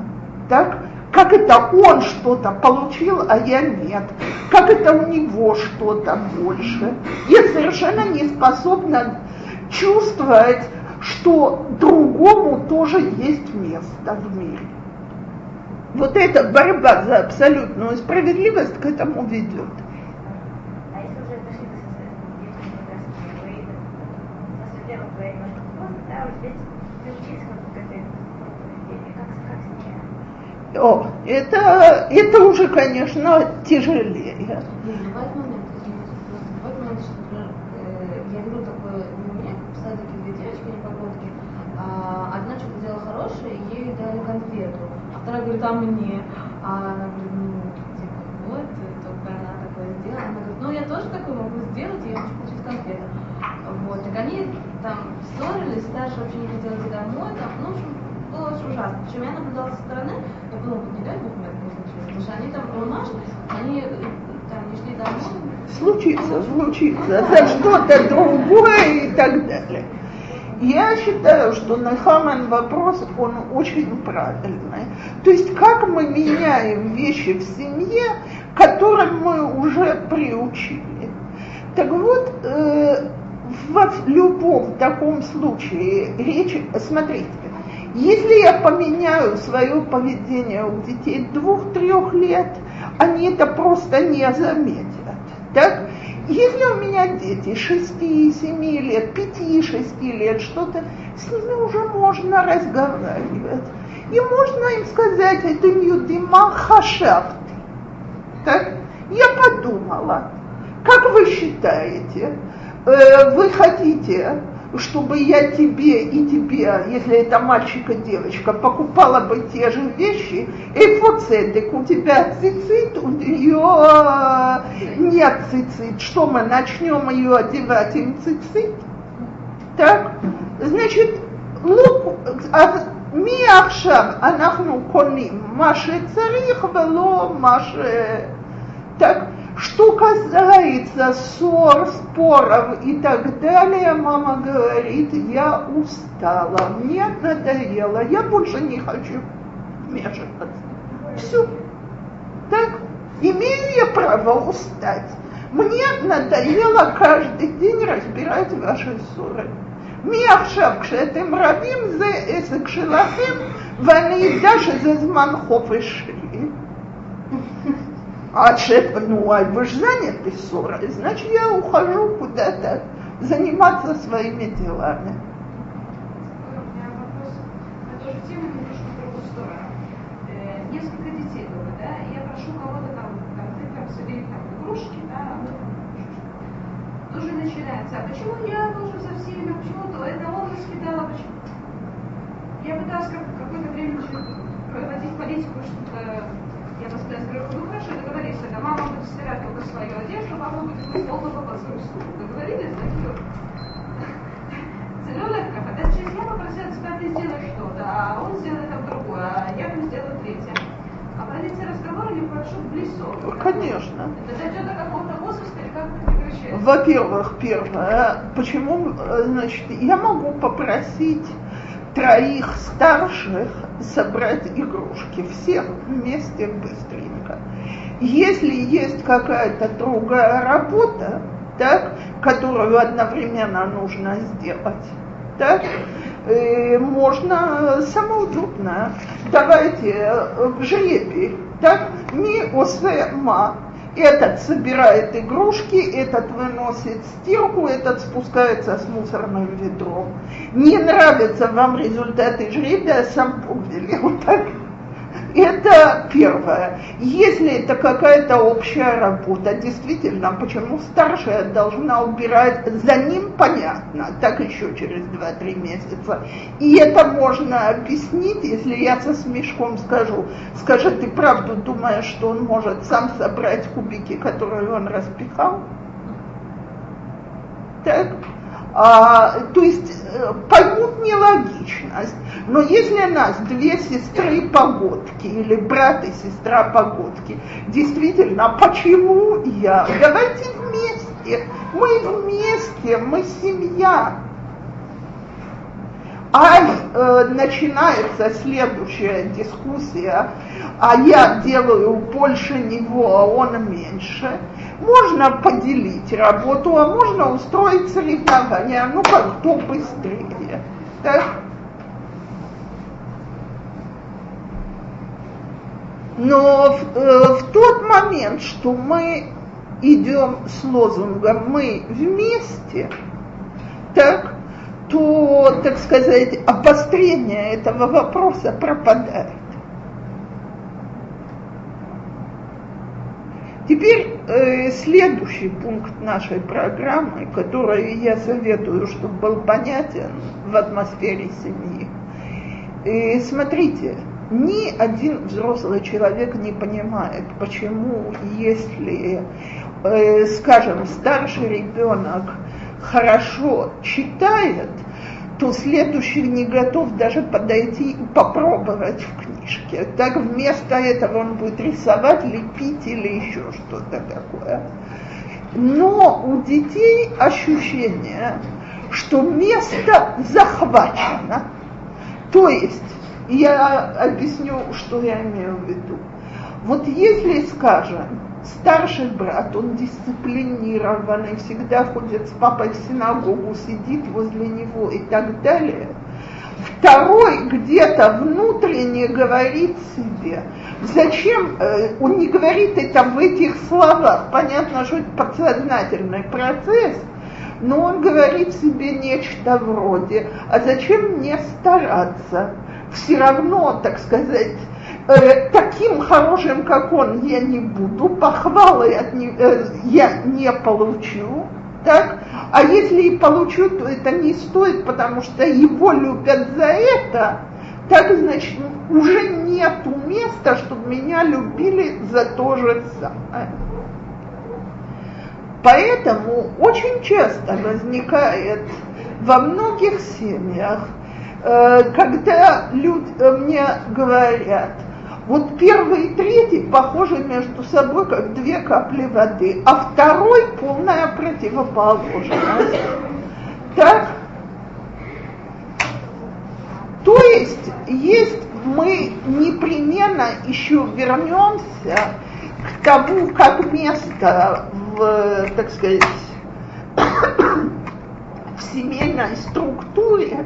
так? Как это он что-то получил, а я нет? Как это у него что-то больше? Я совершенно не способна чувствовать, что другому тоже есть место в мире. Вот эта борьба за абсолютную справедливость к этому ведет. А если уже дошли до состояния, вы после первого твоего немножко да, вот здесь приучились как к этой поведению, как, как с ней? О, это, это уже, конечно, тяжелее. Нет, бывает момент, извините, просто бывает момент, что, например, э, я беру такое, ну, у меня в садике две девочки, не подростки, а одна что-то хорошее, ей дали конфету, а вторая говорит, а мне? А она говорит, ну, типа, вот, только она такое сделала. Она говорит, ну, я тоже такое могу сделать, я хочу получить конфету. Вот, так они там ссорились, старшая вообще не хотела идти домой, там, ну, в общем, было очень ужасно. Причем я наблюдала со стороны, я думала, вот не дай бог такое случилось, потому что они там, понимаешь, они там не шли домой, Случится, случится, за что-то другое и так далее. Я считаю, что Нахаман вопрос, он очень правильный. То есть как мы меняем вещи в семье, которым мы уже приучили. Так вот, э, в любом таком случае речь, смотрите, если я поменяю свое поведение у детей двух-трех лет, они это просто не заметят. Так? Если у меня дети 6-7 лет, 5-6 лет, что-то, с ними уже можно разговаривать. И можно им сказать, это юдима хашафт. Так? Я подумала, как вы считаете, э, вы хотите, чтобы я тебе и тебе, если это мальчик и девочка, покупала бы те же вещи, эйфоцедек, у тебя цицит, у нее э, нет цицит. Что мы начнем ее одевать им цицит? Так? Значит, лук, מי עכשיו אנחנו קונים מה שצריך ולא מה ש... Так, что касается ссор, споров и так далее, мама говорит, я устала, мне надоело, я больше не хочу вмешиваться. Все. Так, имею я право устать. Мне надоело каждый день разбирать ваши ссоры. מעכשיו כשאתם רבים זה עסק שלכם ואני אדע שזה זמן חופש שלי. А шеф, ну, а вы же заняты ссорой, значит, я ухожу куда-то заниматься своими делами. Э, начинается, а почему я должен со всеми, а почему то, это он раскидал, а? Я пыталась как, какое-то время проводить политику, что я постоянно говорю, ну хорошо, договорились, тогда мама будет стирать только свою одежду, папа будет мыть пол, папа свою стул. Договорились, да, все. Целёнок, а дальше я попросила тебя, ты сделай что-то, а он сделает там другое, а я там сделаю третье. А проводить разговор они прошу в лесу. Конечно. Это дойдет до какого-то возраста или как это прекращается? Во-первых, первое, почему, э, значит, я могу попросить троих старших собрать игрушки, всех вместе быстренько. Если есть какая-то другая работа, так, которую одновременно нужно сделать, так, э, можно самоудобно. Давайте в жребий, так, ми осе ма. Этот собирает игрушки, этот выносит стирку, этот спускается с мусорным ведром. Не нравятся вам результаты жребия, сам Бог так. Это первое. Если это какая-то общая работа, действительно, почему старшая должна убирать, за ним понятно, так еще через 2-3 месяца. И это можно объяснить, если я со смешком скажу, скажи, ты правду думаешь, что он может сам собрать кубики, которые он распихал? Так? А, то есть поймут нелогичность. Но если нас две сестры погодки или брат и сестра погодки, действительно, почему я? Давайте вместе. Мы вместе, мы семья. А э, начинается следующая дискуссия, а я делаю больше него, а он меньше. Можно поделить работу, а можно устроить соревнования. Ну как, кто быстрее. Так? Но в, э, в тот момент, что мы идем с лозунгом «мы вместе», так, то, так сказать, обострение этого вопроса пропадает. Теперь э, следующий пункт нашей программы, который я советую, чтобы был понятен в атмосфере семьи. И смотрите, ни один взрослый человек не понимает, почему, если, э, скажем, старший ребенок хорошо читает, то следующий не готов даже подойти и попробовать в книжке. Так вместо этого он будет рисовать, лепить или еще что-то такое. Но у детей ощущение, что место захвачено. То есть, я объясню, что я имею в виду. Вот если, скажем, Старший брат, он дисциплинированный, всегда ходит с папой в синагогу, сидит возле него и так далее. Второй где-то внутренне говорит себе, зачем, э, он не говорит это в этих словах, понятно, что это подсознательный процесс, но он говорит себе нечто вроде, а зачем мне стараться? Все равно, так сказать, э, таким хорошим, как он, я не буду, похвалы от не, э, я не получу, так? А если и получу, то это не стоит, потому что его любят за это, так значит уже нету места, чтобы меня любили за то же самое. Поэтому очень часто возникает во многих семьях, э, когда люди э, мне говорят, вот первый и третий похожи между собой, как две капли воды, а второй полная противоположность. Так? То есть, есть мы непременно еще вернемся к тому, как место в, так сказать, (coughs) в семейной структуре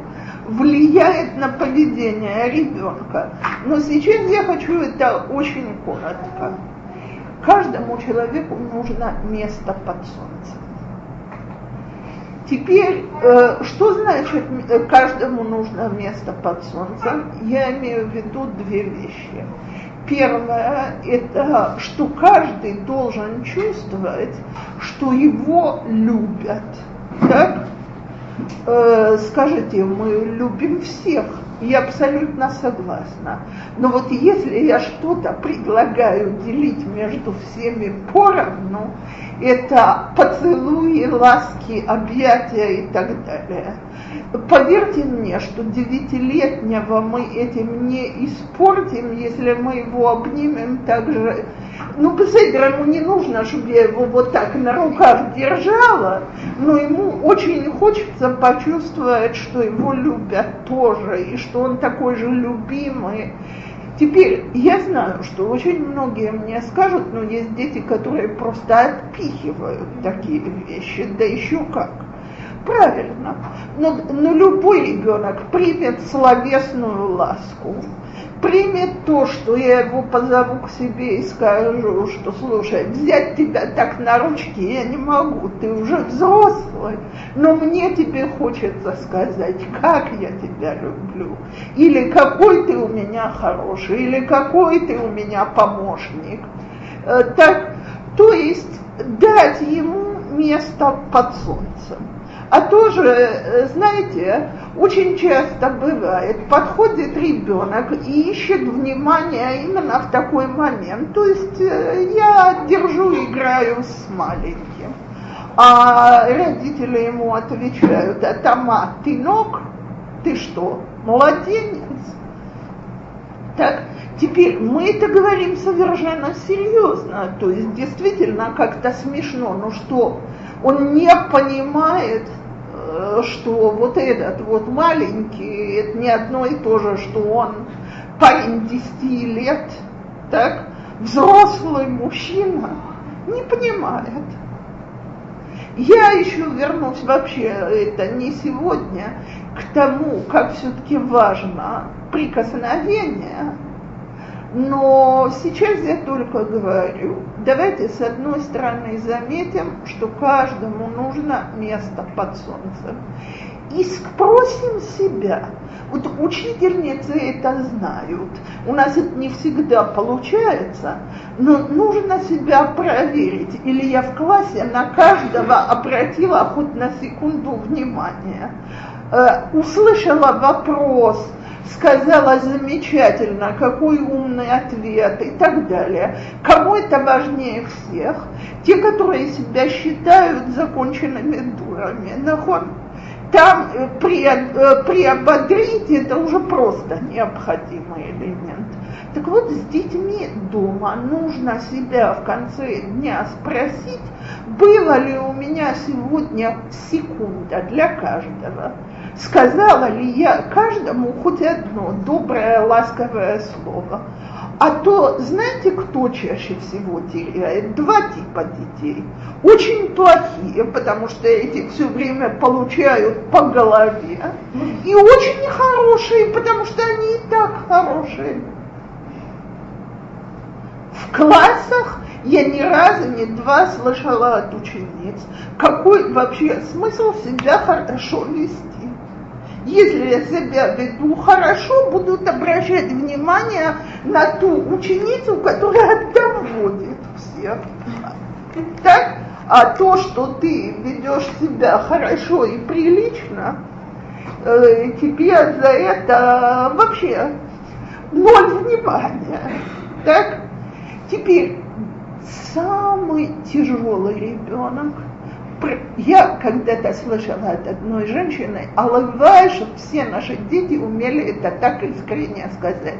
влияет на поведение ребенка. Но сейчас я хочу это очень коротко. Каждому человеку нужно место под солнцем. Теперь, э, что значит э, каждому нужно место под солнцем? Я имею в виду две вещи. Первое – это что каждый должен чувствовать, что его любят. Так? Э, скажите, мы любим всех, я абсолютно согласна. Но вот если я что-то предлагаю делить между всеми поровну, это поцелуи, ласки, объятия и так далее. Поверьте мне, что девятилетнего мы этим не испортим, если мы его обнимем так же. Ну, Беседер, ему не нужно, чтобы я его вот так на руках держала, но ему очень хочется почувствовать, что его любят тоже, и что он такой же любимый. Теперь я знаю, что очень многие мне скажут, но есть дети, которые просто отпихивают такие вещи, да еще как. Правильно. Но, но любой ребенок примет словесную ласку, примет то, что я его позову к себе и скажу, что, слушай, взять тебя так на ручки я не могу, ты уже взрослый, но мне тебе хочется сказать, как я тебя люблю, или какой ты у меня хороший, или какой ты у меня помощник. Э, так, то есть дать ему место под солнцем. А тоже, э, знаете, очень часто бывает, подходит ребенок и ищет внимание именно в такой момент. То есть э, я держу, играю с маленьким. А родители ему отвечают, а Тома, ты ног? Ты что, младенец? Так, теперь мы это говорим совершенно серьезно, то есть действительно как-то смешно, но что, он не понимает, Э, что вот этот вот маленький, это не одно и то же, что он парень 10 лет, так, взрослый мужчина, не понимает. Я еще вернусь вообще, это не сегодня, к тому, как все-таки важно прикосновение, но сейчас я только говорю, давайте с одной стороны заметим, что каждому нужно место под солнцем. И спросим себя, вот учительницы это знают, у нас это не всегда получается, но нужно себя проверить. Или я в классе на каждого обратила хоть на секунду внимание, э, услышала вопрос, сказала замечательно, какой умный ответ и так далее. Кому это важнее всех? Те, которые себя считают законченными дурами. Нахон. Там э, э, приободрить это уже просто необходимый элемент. Так вот, с детьми дома нужно себя в конце дня спросить, было ли у меня сегодня секунда для каждого сказала ли я каждому хоть одно доброе, ласковое слово. А то, знаете, кто чаще всего теряет? Два типа детей. Очень плохие, потому что эти все время получают по голове. И очень хорошие, потому что они и так хорошие. В классах я ни разу, ни два слышала от учениц, какой вообще смысл себя хорошо вести если я себя веду хорошо, будут обращать внимание на ту ученицу, которая доводит всех. Так? А то, что ты ведешь себя хорошо и прилично, э, тебе за это вообще ноль внимания. Так? Теперь самый тяжелый ребенок – я когда-то слышала от одной женщины, аллахвай, чтобы все наши дети умели это так искренне сказать.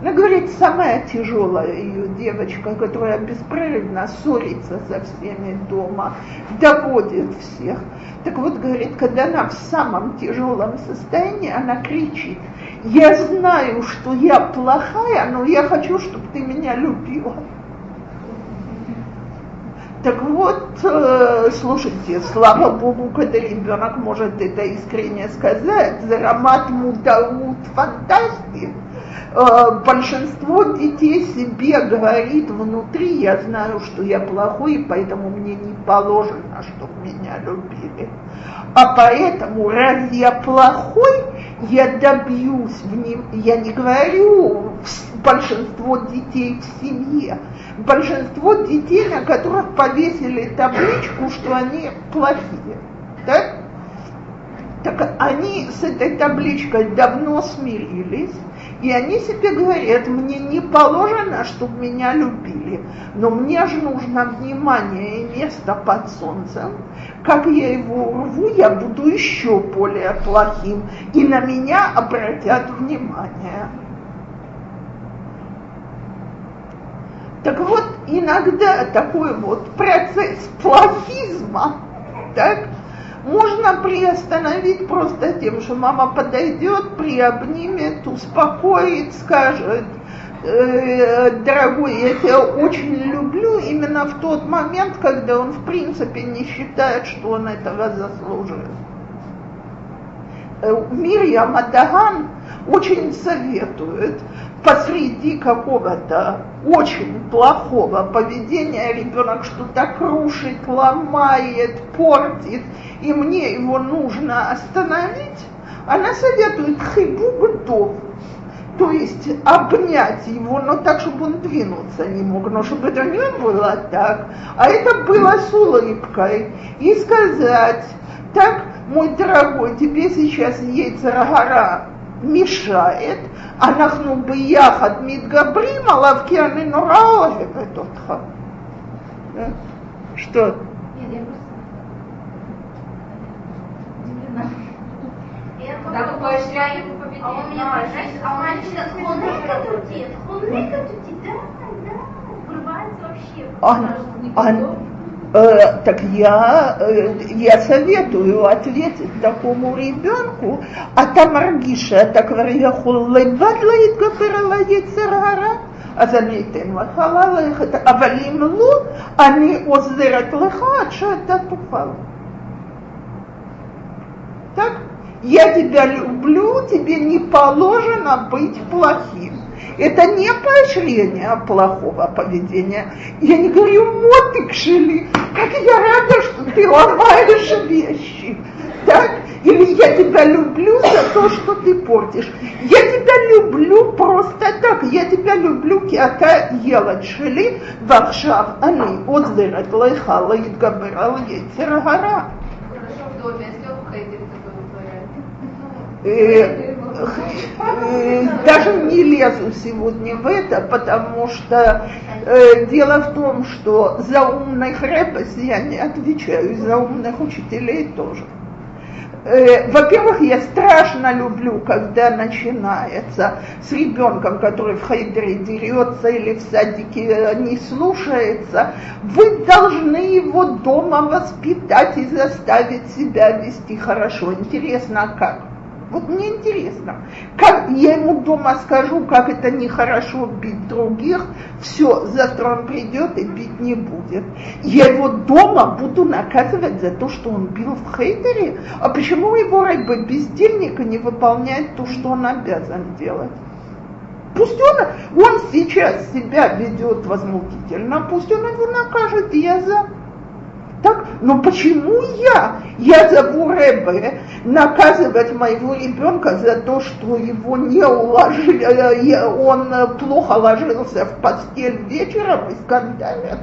Она говорит, самая тяжелая ее девочка, которая беспрерывно ссорится со всеми дома, доводит всех. Так вот, говорит, когда она в самом тяжелом состоянии, она кричит, я знаю, что я плохая, но я хочу, чтобы ты меня любила. Так вот, э, слушайте, слава Богу, когда ребенок может это искренне сказать, зарамат мудаут фантастик. Э, большинство детей себе говорит внутри, я знаю, что я плохой, поэтому мне не положено, чтобы меня любили. А поэтому, раз я плохой, я добьюсь в ним, я не говорю большинство детей в семье, большинство детей, на которых повесили табличку, что они плохие. Так? Так они с этой табличкой давно смирились, и они себе говорят, мне не положено, чтобы меня любили, но мне же нужно внимание и место под солнцем. Как я его урву, я буду еще более плохим, и на меня обратят внимание. Так вот, иногда такой вот процесс плохизма, так, можно приостановить просто тем, что мама подойдет, приобнимет, успокоит, скажет, э, дорогой, я тебя очень люблю именно в тот момент, когда он в принципе не считает, что он этого заслуживает. Э, Мирьям Адаган очень советует посреди какого-то очень плохого поведения. Ребенок что-то крушит, ломает, портит, и мне его нужно остановить, она советует хибук дов, то есть обнять его, но так, чтобы он двинуться не мог, но чтобы это не было так, а это было с улыбкой, и сказать, так, мой дорогой, тебе сейчас яйцерагара мешает, а нахну бы яхат мидгабрим, алавки аны нураоэвет отха. Э, что? Да, поощряю его победить. А он меня поощряет. А он меня сейчас хонека тутит. Хонека тутит, да, да. Врывается вообще. Он, он, э, так я, э, я советую ответить такому ребенку, а там аргиша, так יכול לבד להתגבר על היצר הרע, אז אני אתן לך ללכת, אבל אם לא, אני עוזרת לך עד שאתה תוכל. Так? Я тебя люблю, тебе не положено быть плохим. Это не поощрение плохого поведения. Я не говорю, мотык шили, как я рада, что ты ломаешь вещи. Так? Или я тебя люблю за то, что ты портишь. Я тебя люблю просто так. Я тебя люблю, כי אתה ילד שלי, ועכשיו אני עוזרת לך להתגבר על יצר הרע. Хорошо в доме, если он хейтер, Э, э, даже не лезу сегодня в это, потому что э, дело в том, что за умных рэпес я не отвечаю, за умных учителей тоже. Э, во-первых, я страшно люблю, когда начинается с ребенком, который в хайдере дерется или в садике не слушается. Вы должны его дома воспитать и заставить себя вести хорошо. Интересно, как? Вот мне интересно, как я ему дома скажу, как это нехорошо бить других, все, завтра он придет и бить не будет. Я его дома буду наказывать за то, что он бил в хейтере. А почему его рыба бездельника не выполняет то, что он обязан делать? Пусть он, он сейчас себя ведет возмутительно, пусть он его накажет, я за. Так, но почему я? Я зову Рэбе наказывать моего ребенка за то, что его не уложили, э, он плохо ложился в постель вечером и скандалит.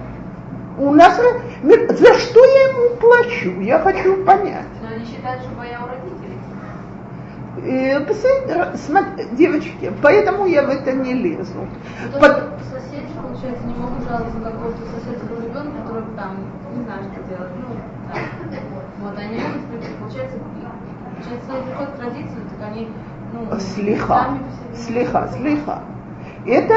У нас, за что я ему плачу? Я хочу понять. Но они считают, что моя у Э, родителей. Девочки, поэтому я в это не лезу. То, Под- соседи, получается, не могут жаловаться на какого-то соседского ребенка, который там не знает, что делать. Ну, так. Вот, они могут, получается, получается, если приходят традицию, так они, ну, Слиха, сами по себе- слиха, слиха. Это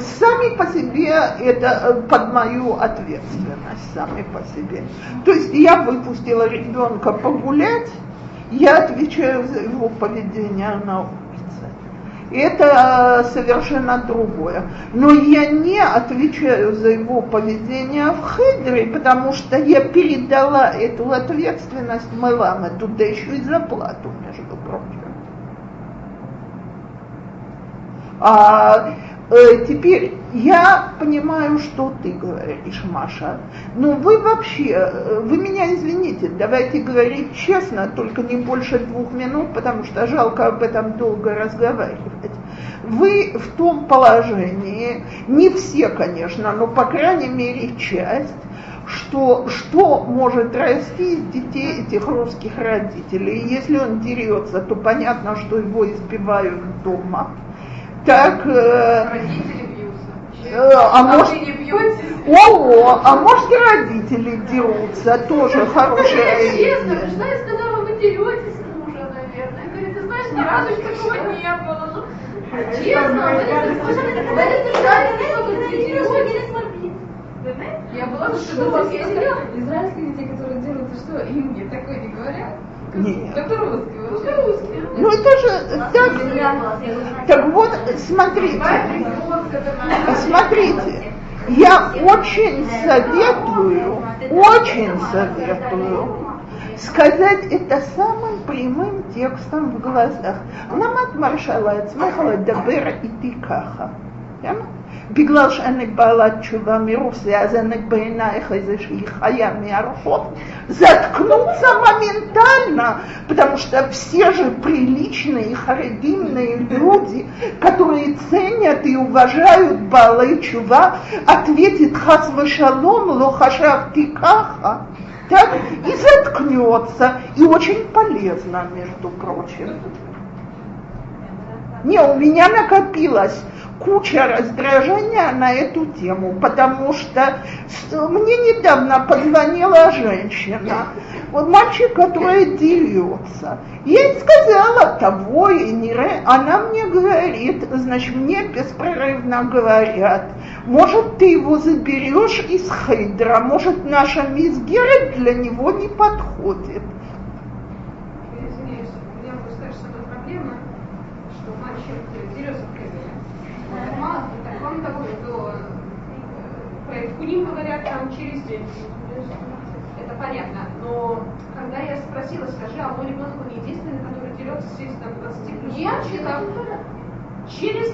сами по себе, это э, под мою ответственность, сами по себе. То есть я выпустила ребенка погулять, я отвечаю за его поведение на улице. Это э, совершенно другое. Но я не отвечаю за его поведение в хедре, потому что я передала эту ответственность Меламе, туда еще и зарплату, между прочим. А э, теперь я понимаю, что ты говоришь, Маша. Но вы вообще, э, вы меня извините, давайте говорить честно, только не больше двух минут, потому что жалко об этом долго разговаривать. Вы в том положении, не все, конечно, но по крайней мере часть, что, что может расти из детей этих русских родителей. Если он дерется, то понятно, что его избивают дома. Так, э, Родители бьются. э, а может, вы не бьетесь? о, а может и родители дерутся, тоже хорошая Честно, идея. что я сказала, вы деретесь с мужа, наверное. Говорит, ты знаешь, ни разу такого не было. Ну, Честно, вы я была в шоке. Израильские дети, которые дерутся, что им такое не говорят? Не. Ну это же так. Так вот, смотрите, смотрите, я очень советую, очень советую сказать это самым прямым текстом в глазах. Намат маршала, цмахала дабер и тикаха, каха. בגלל שאני בעלת תשובה מרוסיה, אז אני בעינייך איזושהי חיה מהרחוב, заткнуться моментально, потому что все же приличные, харидимные люди, которые ценят и уважают Балай Чува, ответит хас шалом лохашавти каха, так и заткнется, и очень полезно, между прочим. Не, у меня накопилось куча раздражения на эту тему, потому что мне недавно позвонила женщина, вот мальчик, который дерется. Я ей сказала того и не она мне говорит, значит, мне беспрерывно говорят, может, ты его заберешь из Хейдера, может, наша мисс Герет для него не подходит. Куним говорят там через день. Это понятно. Но когда я спросила, скажи, а мой ребенок он единственный, который дерется здесь там 20 плюс? Я читала. Через,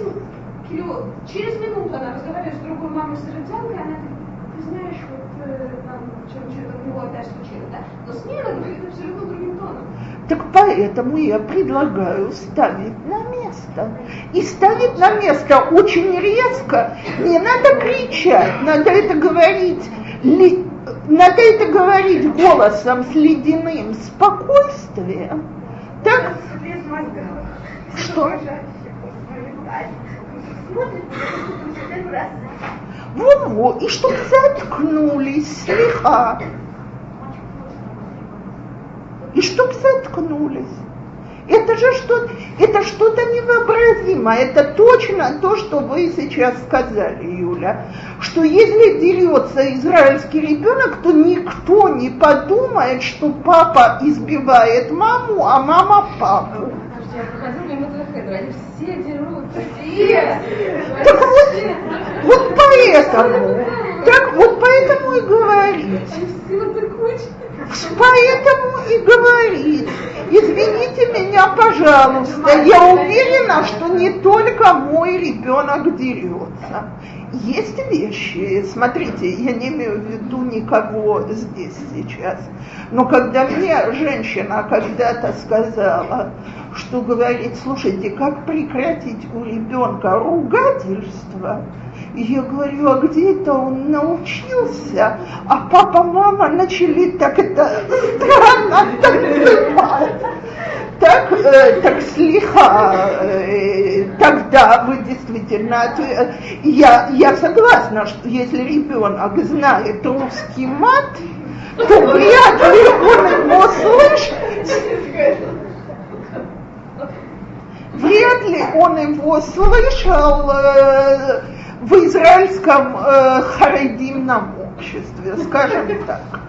через минуту она разговаривает с другой мамой с родянкой, она говорит, ты знаешь, вот э, что-то у него опять случилось, да? Но с ней она говорит абсолютно другим тоном. Так поэтому я предлагаю ставить на место. И ставить на место очень резко. Не надо кричать, надо это говорить. Ли, надо это говорить голосом с ледяным спокойствием. Так? Что? Во-во, и чтоб заткнулись слегка и чтоб заткнулись. Это же что, это что-то невообразимое. Это точно то, что вы сейчас сказали, Юля. Что если дерется израильский ребенок, то никто не подумает, что папа избивает маму, а мама папу. Так вот, вот поэтому, так вот поэтому и говорить. Поэтому и говорит, извините меня, пожалуйста, я уверена, что не только мой ребенок дерется. Есть вещи, смотрите, я не имею в виду никого здесь сейчас, но когда мне женщина когда-то сказала, что говорит, слушайте, как прекратить у ребенка ругательство, я говорю, а где это он научился? А папа, мама начали так это странно танцевать. Так, э, так слегка, э, тогда вы действительно, я, я согласна, что если ребенок знает русский мат, то вряд ли он его слышит. Вряд ли он его слышал э, в израильском э, харидимном обществе, скажем так.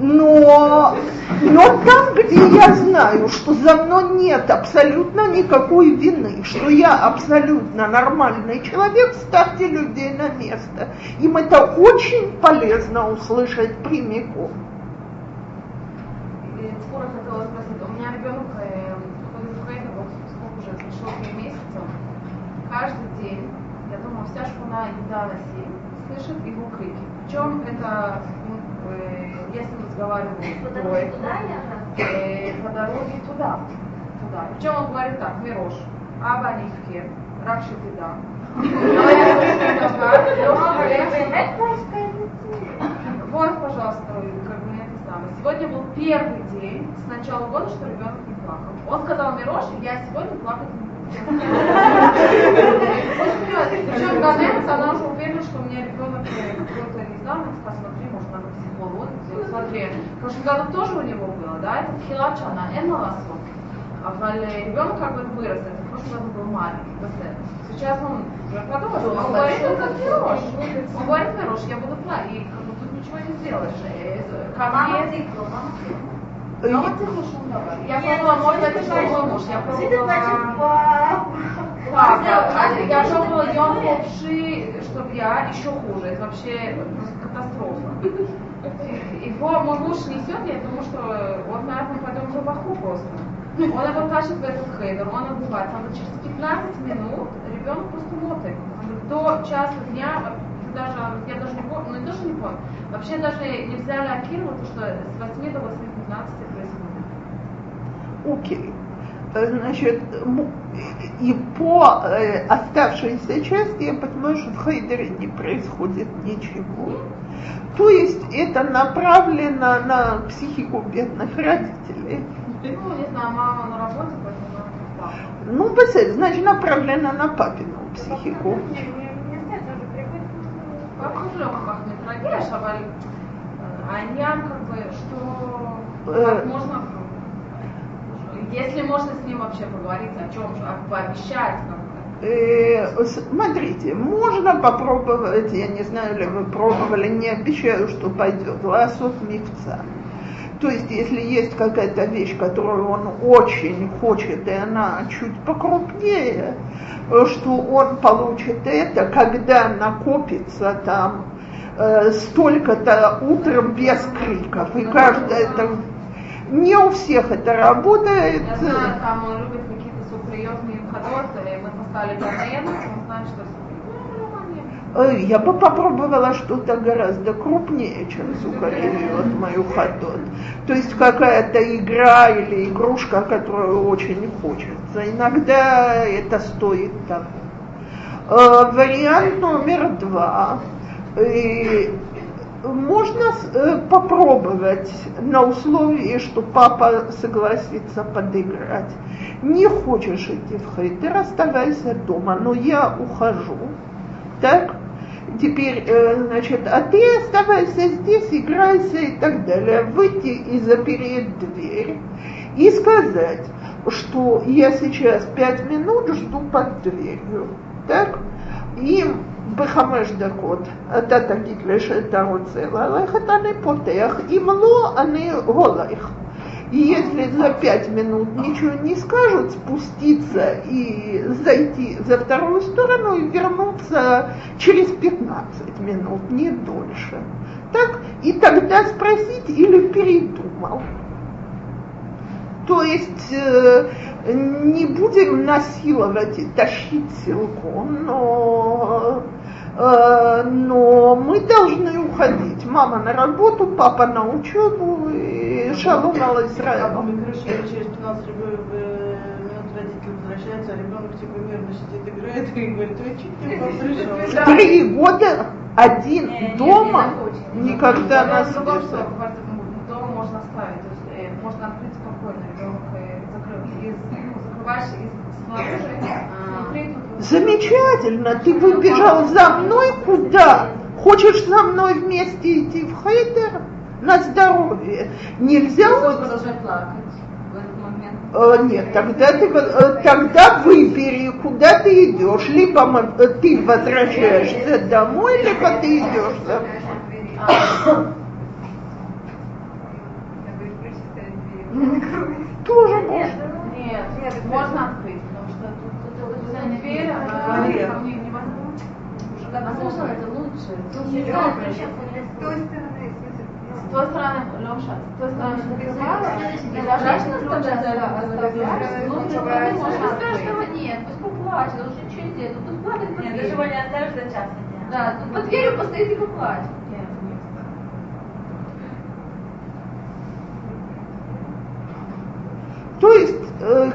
Но, но там, где я знаю, что за мной нет абсолютно никакой вины, что я абсолютно нормальный человек, ставьте людей на место. Им это очень полезно услышать прямиком. У меня ребенок э, ходит в Украину, вот сколько уже, пришел месяцев, каждый день вся шхуна еда на семь слышит его крики. Причем это, ну, э, я с ним разговариваю вдвое, э, по дороге туда, туда. Причем он говорит так, Мирош, Аба Нифке, Ракши Тида. Вот, пожалуйста, как бы это самое. Сегодня был первый день с начала года, что ребенок не плакал. Он сказал Мирош, я сегодня плакать не буду. Причем Ганенс, она уже уверена, что у меня ребенок какой-то не знаю, посмотри, может, надо психолог. Смотри, в прошлом году тоже у него было, да, это хилачана, эмаласо. А ребенок как бы вырос, это в прошлом году был маленький, Сейчас он уже подумал, он говорит, это Мирош. Он говорит, Мирош, я буду плакать, и как бы тут ничего не сделаешь. Как есть... Давай. Я пробовала, может, это мой муж. Я пробовала... Я пробовала Йон Хопши, чтобы я еще хуже. Это вообще катастрофа. Его мой муж несет, я думаю, что он, наверное, пойдем в рубаху просто. Он его тащит в этот хейдер, он обувается. Он через 15 минут ребенок просто мотает. До часа дня даже, я даже не помню, ну не то, что не помню, вообще даже нельзя лакировать, что с 8 до 8.15 происходит. Укель. Э, значит, и по э, оставшейся части я понимаю, что в Хайдере не происходит ничего. То есть это направлено на психику бедных родителей. Ну, не знаю, мама на работе, поэтому Ну, значит, направлено на папину психику. Э, а ням как бы, что можно если можно с ним вообще поговорить о чем, пообещать, как. Э, смотрите, можно попробовать, я не знаю, ли вы пробовали, не обещаю, что пойдет, ласот мифца. То есть, если есть какая-то вещь, которую он очень хочет, и она чуть покрупнее, что он получит это, когда накопится там э, столько-то утром без криков. И каждое это... Не у всех это работает. Я знаю, там он любит какие-то суприозные входы, мы поставили ганаену, он знает, что Э, я бы попробовала что-то гораздо крупнее, чем сухаревиот мою ходот. То есть какая-то игра или игрушка, которую очень хочется. Иногда это стоит того. Э, вариант номер два. Э, можно попробовать на условии, что папа согласится подыграть. Не хочешь идти в хейтер, оставайся дома, но я ухожу. Так? теперь, э, значит, а ты оставайся здесь, играйся и так далее. Выйти и запереть дверь и сказать, что я сейчас пять минут жду под дверью. Так? И בחמש דקות אתה תגיד לי שאתה רוצה ללכת, אני פותח, אם לא, אני הולך. И если за пять минут ничего не скажут, спуститься и зайти за вторую сторону и вернуться через 15 минут, не дольше. Так, и тогда спросить или передумал. То есть э, не будем насиловать и тащить силком, но Э, но мы должны уходить. Мама на работу, папа на учебу и шалом ал Израиль. через 15 минут родители возвращаются, а ребенок типа мирно сидит, играет и говорит, ой, чуть не. Три года один не, дома не, не, никогда нас не Дома можно оставить, то есть э, можно открыть спокойно, ребенок э, закрыл. И ну, закрываешь из снаружи, Замечательно, ты выбежал за мной куда? Хочешь за мной вместе идти в хейдер? На здоровье. Нельзя... продолжать плакать в этот момент. Э, нет, тогда ты э, тогда выбери, куда ты идешь. Либо э, ты возвращаешься домой, либо ты идешь за Тоже можно. Нет, нет, можно открыть дверь, она ко мне не слышала, это лучше. С той стороны, с той стороны, Леша, с той стороны закрываешь, и даже ключ оставляешь, ничего страшного нет, пусть поплачет, он же ничего не делает, тут плакать под Нет, даже его не оставишь до часа. Да, тут под дверью постоит и поплачет. То есть,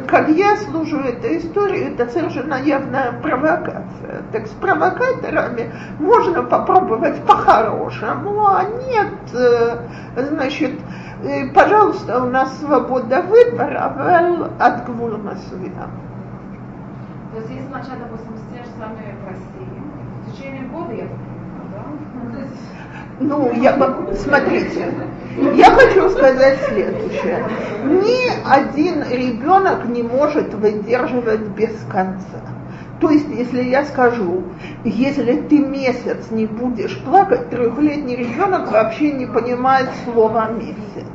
как я служу этой истории, это совершенно явная провокация. Так с провокаторами можно попробовать по-хорошему, а нет, э, значит, э, пожалуйста, у нас свобода выбора, от гвула масуя. То есть, если допустим, с тем же самыми в России, в течение года я да? Ну, я, смотрите, я хочу сказать следующее. Ни один ребенок не может выдерживать без конца. То есть, если я скажу, если ты месяц не будешь плакать, трехлетний ребенок вообще не понимает слова месяц.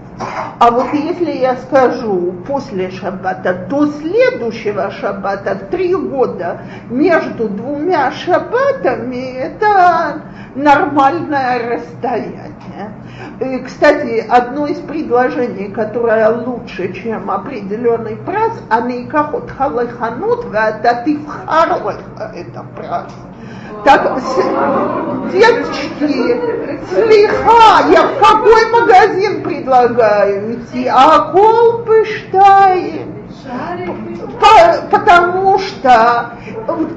А вот если я скажу после шаббата, до следующего шаббата, три года между двумя шаббатами, это нормальное расстояние. И, кстати, одно из предложений, которое лучше, чем определенный праз, анейкахот халаханут вататив харлаха, это праз. Так, деточки, слиха, я в какой магазин предлагаю идти? А колпыштаем. По, потому что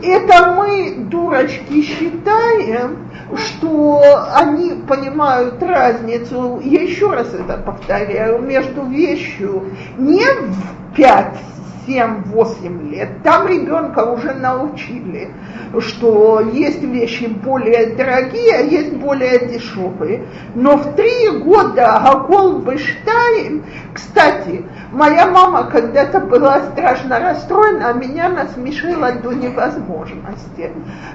это мы, дурочки, считаем, что они понимают разницу, я еще раз это повторяю, между вещью не в 5, 7, 8 лет, там ребенка уже научили, что есть вещи более дорогие, а есть более дешевые. Но в три года Гакол Бештайм, кстати, моя мама когда-то была страшно расстроена, а меня насмешила до невозможности.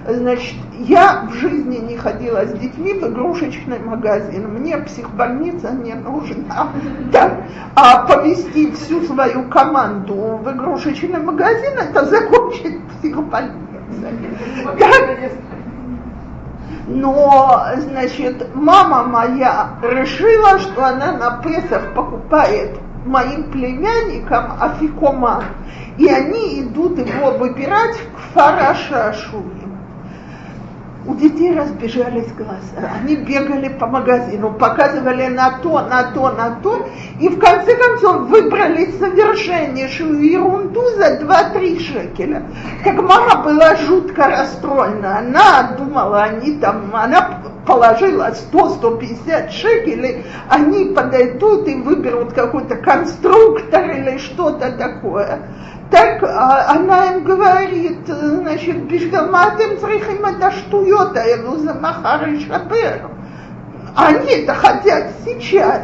Значит, я в жизни не ходила с детьми в игрушечный магазин, мне психбольница не нужна. (laughs) Так, а повести всю свою команду в игрушечный магазин, это закончить психбольницей. Но, значит, мама моя решила, что она на Песах покупает моим племянникам афикоман, и они идут его выбирать в Фарашашуи у детей разбежались глаза. Они бегали по магазину, показывали на то, на то, на то, и в конце концов выбрали совершеннейшую ерунду за 2-3 шекеля. Как мама была жутко расстроена. Она думала, они там, она положила 100-150 шекелей, они подойдут и выберут какой-то конструктор или что-то такое так а, она им говорит, значит, бишгаматым црихим это штует, а я за махар и шапер. Они это хотят сейчас.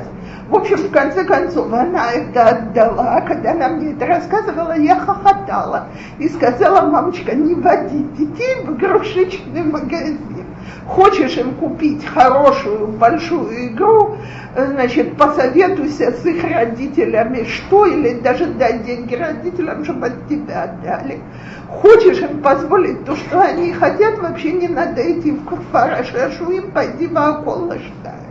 В общем, в конце концов, она это отдала. Когда она мне это рассказывала, я хохотала. И сказала, мамочка, не води детей в игрушечный магазин. Хочешь им купить хорошую большую игру, значит, посоветуйся с их родителями, что, или даже дай деньги родителям, чтобы от тебя отдали. Хочешь им позволить то, что они хотят, вообще не надо идти в Куфарашашу, им пойди в Аколаштай.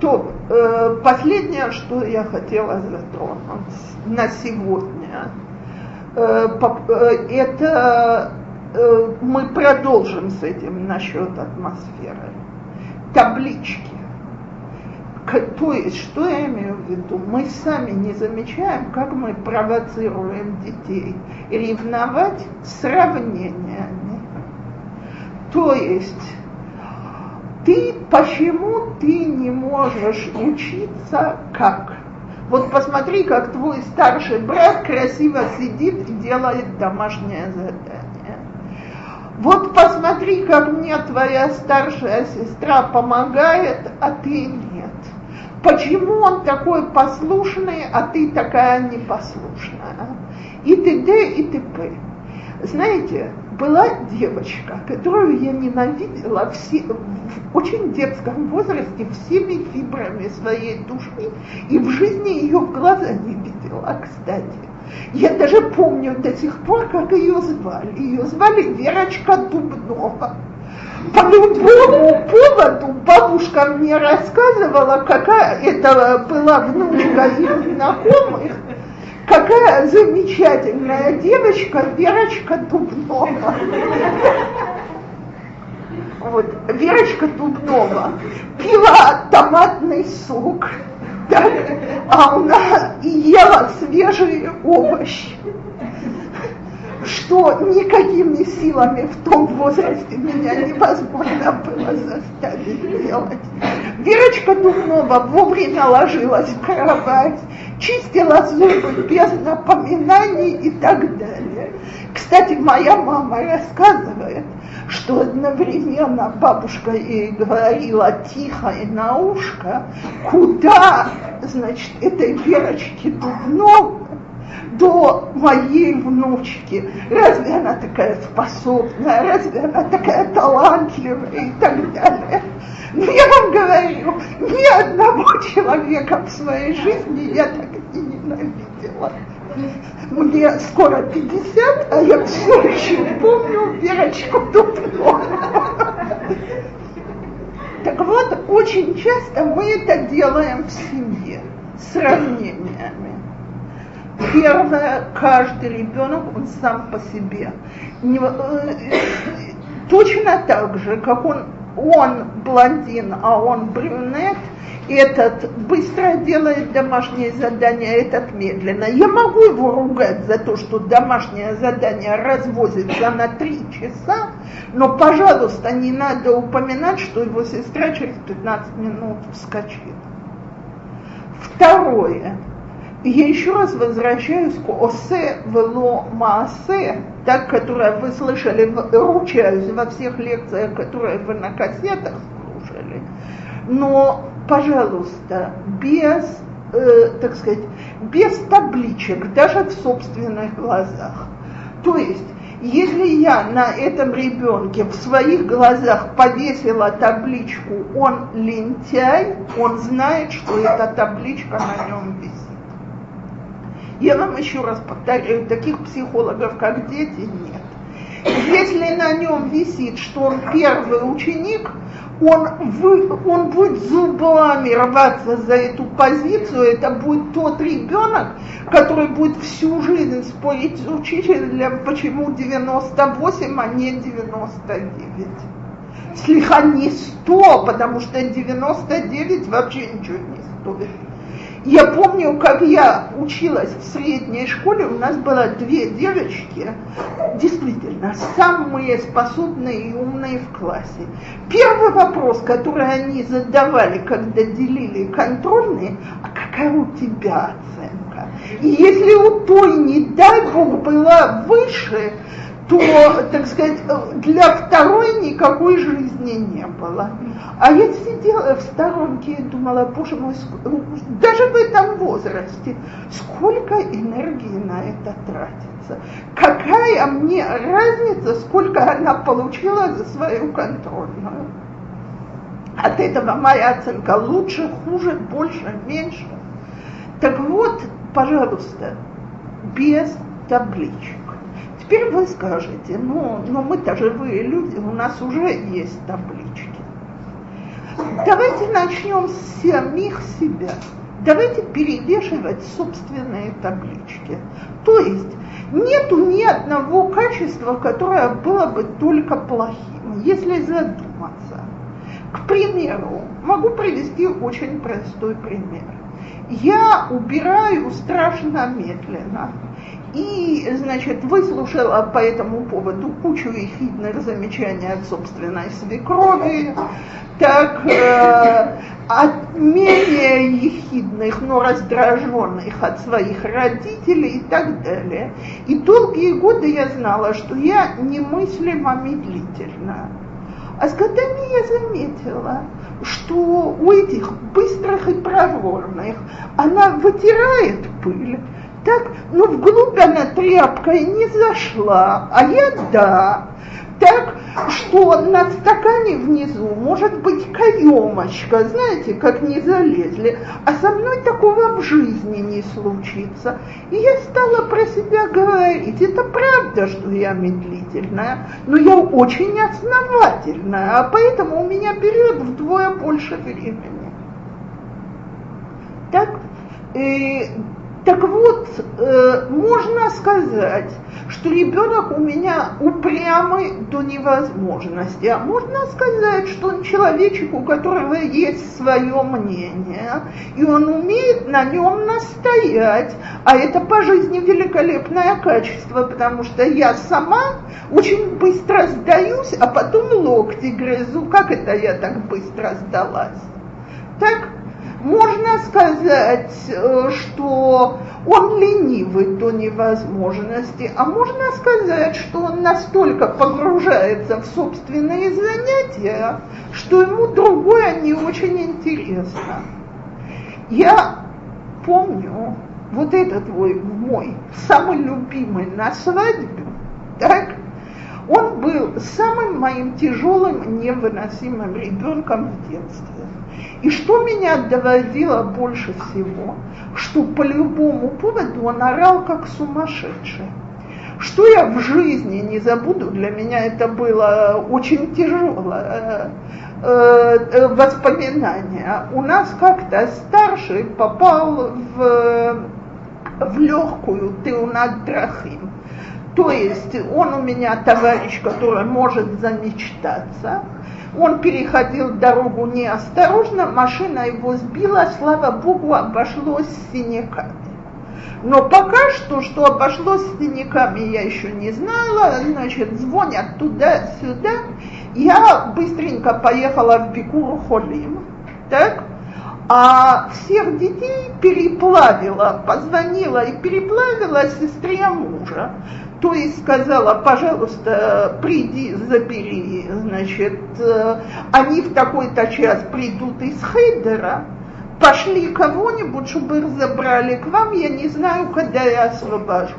То, э, последнее, что я хотела затронуть на сегодня, э, э, это Э, мы продолжим с этим насчет атмосферы. Таблички. То есть, что я имею в виду? Мы сами не замечаем, как мы провоцируем детей ревновать сравнениями. То есть, ты почему ты не можешь учиться как? Вот посмотри, как твой старший брат красиво сидит и делает домашнее задание. Вот посмотри, как мне твоя старшая сестра помогает, а ты нет. Почему он такой послушный, а ты такая непослушная? И т.д. и т.п. Знаете, была девочка, которую я ненавидела все, в очень детском возрасте всеми фибрами своей души, и в жизни ее в глаза не видела, кстати. Я даже помню до сих пор, как ее звали. Ее звали Верочка Дубнова. По любому поводу бабушка мне рассказывала, какая это была внучка их знакомых, какая замечательная девочка Верочка Дубнова. Вот, Верочка Дубнова пила томатный сок, так, а она ела свежие овощи, что никакими силами в том возрасте меня невозможно было заставить делать. Верочка Духнова вовремя ложилась в кровать, чистила зубы без напоминаний и так далее. Кстати, моя мама рассказывает, что одновременно бабушка ей говорила тихо и на ушко, куда, значит, этой Верочке Дубновой до моей внучки. Разве она такая способная, разве она такая талантливая и так далее. Но я вам говорю, ни одного человека в своей жизни я так не ненавидела. Мне скоро 50, а я все еще помню Верочку Дубнову. Так вот, очень часто мы это делаем в семье сравнениями. Первое, каждый ребенок, он сам по себе. Не, э, точно так же, как он, он блондин, а он брюнет, этот быстро делает домашнее задание, этот медленно. Я могу его ругать за то, что домашнее задание развозится на три часа, но, пожалуйста, не надо упоминать, что его сестра через 15 минут вскочит. Второе. Я еще раз возвращаюсь к осе вело маасе, так, которое вы слышали, ручаюсь во всех лекциях, которые вы на кассетах слушали. Но, пожалуйста, без, э, так сказать, без табличек, даже в собственных глазах. То есть если я на этом ребенке в своих глазах повесила табличку «он лентяй», он знает, что эта табличка на нем висит. Я вам еще раз повторяю, таких психологов, как дети, нет. Если на нем висит, что он первый ученик, он, вы, он будет зубами рваться за эту позицию, это будет тот ребенок, который будет всю жизнь спорить с учителем, почему 98, а не 99. Слегка не 100, потому что 99 вообще ничего не стоит. Я помню, как я училась в средней школе, у нас было две девочки, действительно, самые способные и умные в классе. Первый вопрос, который они задавали, когда делили контрольные, а какая у тебя оценка? И если у той, не дай бог, была выше, то, так сказать, для второй никакой жизни не было. А я сидела в сторонке и думала, боже мой, даже в этом возрасте, сколько энергии на это тратится. Какая мне разница, сколько она получила за свою контрольную. От этого моя оценка лучше, хуже, больше, меньше. Так вот, пожалуйста, без табличек. Теперь вы скажете, ну, но ну мы-то живые люди, у нас уже есть таблички. Давайте начнем с самих себя. Давайте перевешивать собственные таблички. То есть нету ни одного качества, которое было бы только плохим, если задуматься. К примеру, могу привести очень простой пример. Я убираю страшно медленно. И, значит, выслушала по этому поводу кучу ехидных замечаний от собственной свекрови, так э, от менее ехидных, но раздраженных от своих родителей и так далее. И долгие годы я знала, что я немыслимо медлительна. А с годами я заметила, что у этих быстрых и проворных она вытирает пыль, так, ну вглубь она тряпкой не зашла, а я да. Так, что на стакане внизу может быть каемочка, знаете, как не залезли, а со мной такого в жизни не случится. И я стала про себя говорить, это правда, что я медлительная, но я очень основательная, а поэтому у меня берет вдвое больше времени. Так, и так вот, э, можно сказать, что ребенок у меня упрямый до невозможности, а можно сказать, что он человечек, у которого есть свое мнение, и он умеет на нем настоять, а это по жизни великолепное качество, потому что я сама очень быстро сдаюсь, а потом локти грызу, как это я так быстро сдалась. Так, можно сказать, э, что он ленивый до невозможности, а можно сказать, что он настолько погружается в собственные занятия, что ему другое не очень интересно. Я помню, вот этот твой мой самый любимый на свадьбе, был самым моим тяжелым, невыносимым ребенком в детстве. И что меня доводило больше всего, что по любому поводу он орал как сумасшедший. Что я в жизни не забуду, для меня это было очень тяжелое э, э, воспоминание. У нас как-то старший попал в, в легкую Теунат Драхим. То есть он у меня товарищ, который может замечтаться. Он переходил дорогу неосторожно, машина его сбила, слава богу, обошлось синяками. Но пока что, что обошлось с синяками, я еще не знала. Значит, звонят туда-сюда. Я быстренько поехала в Бикур Холим. Так? А всех детей переплавила, позвонила и переплавила сестре мужа. То есть сказала, пожалуйста, приди, забери, значит, э, они в такой-то час придут из Хейдера, пошли кого-нибудь, чтобы их забрали к вам, я не знаю, когда я освобожусь.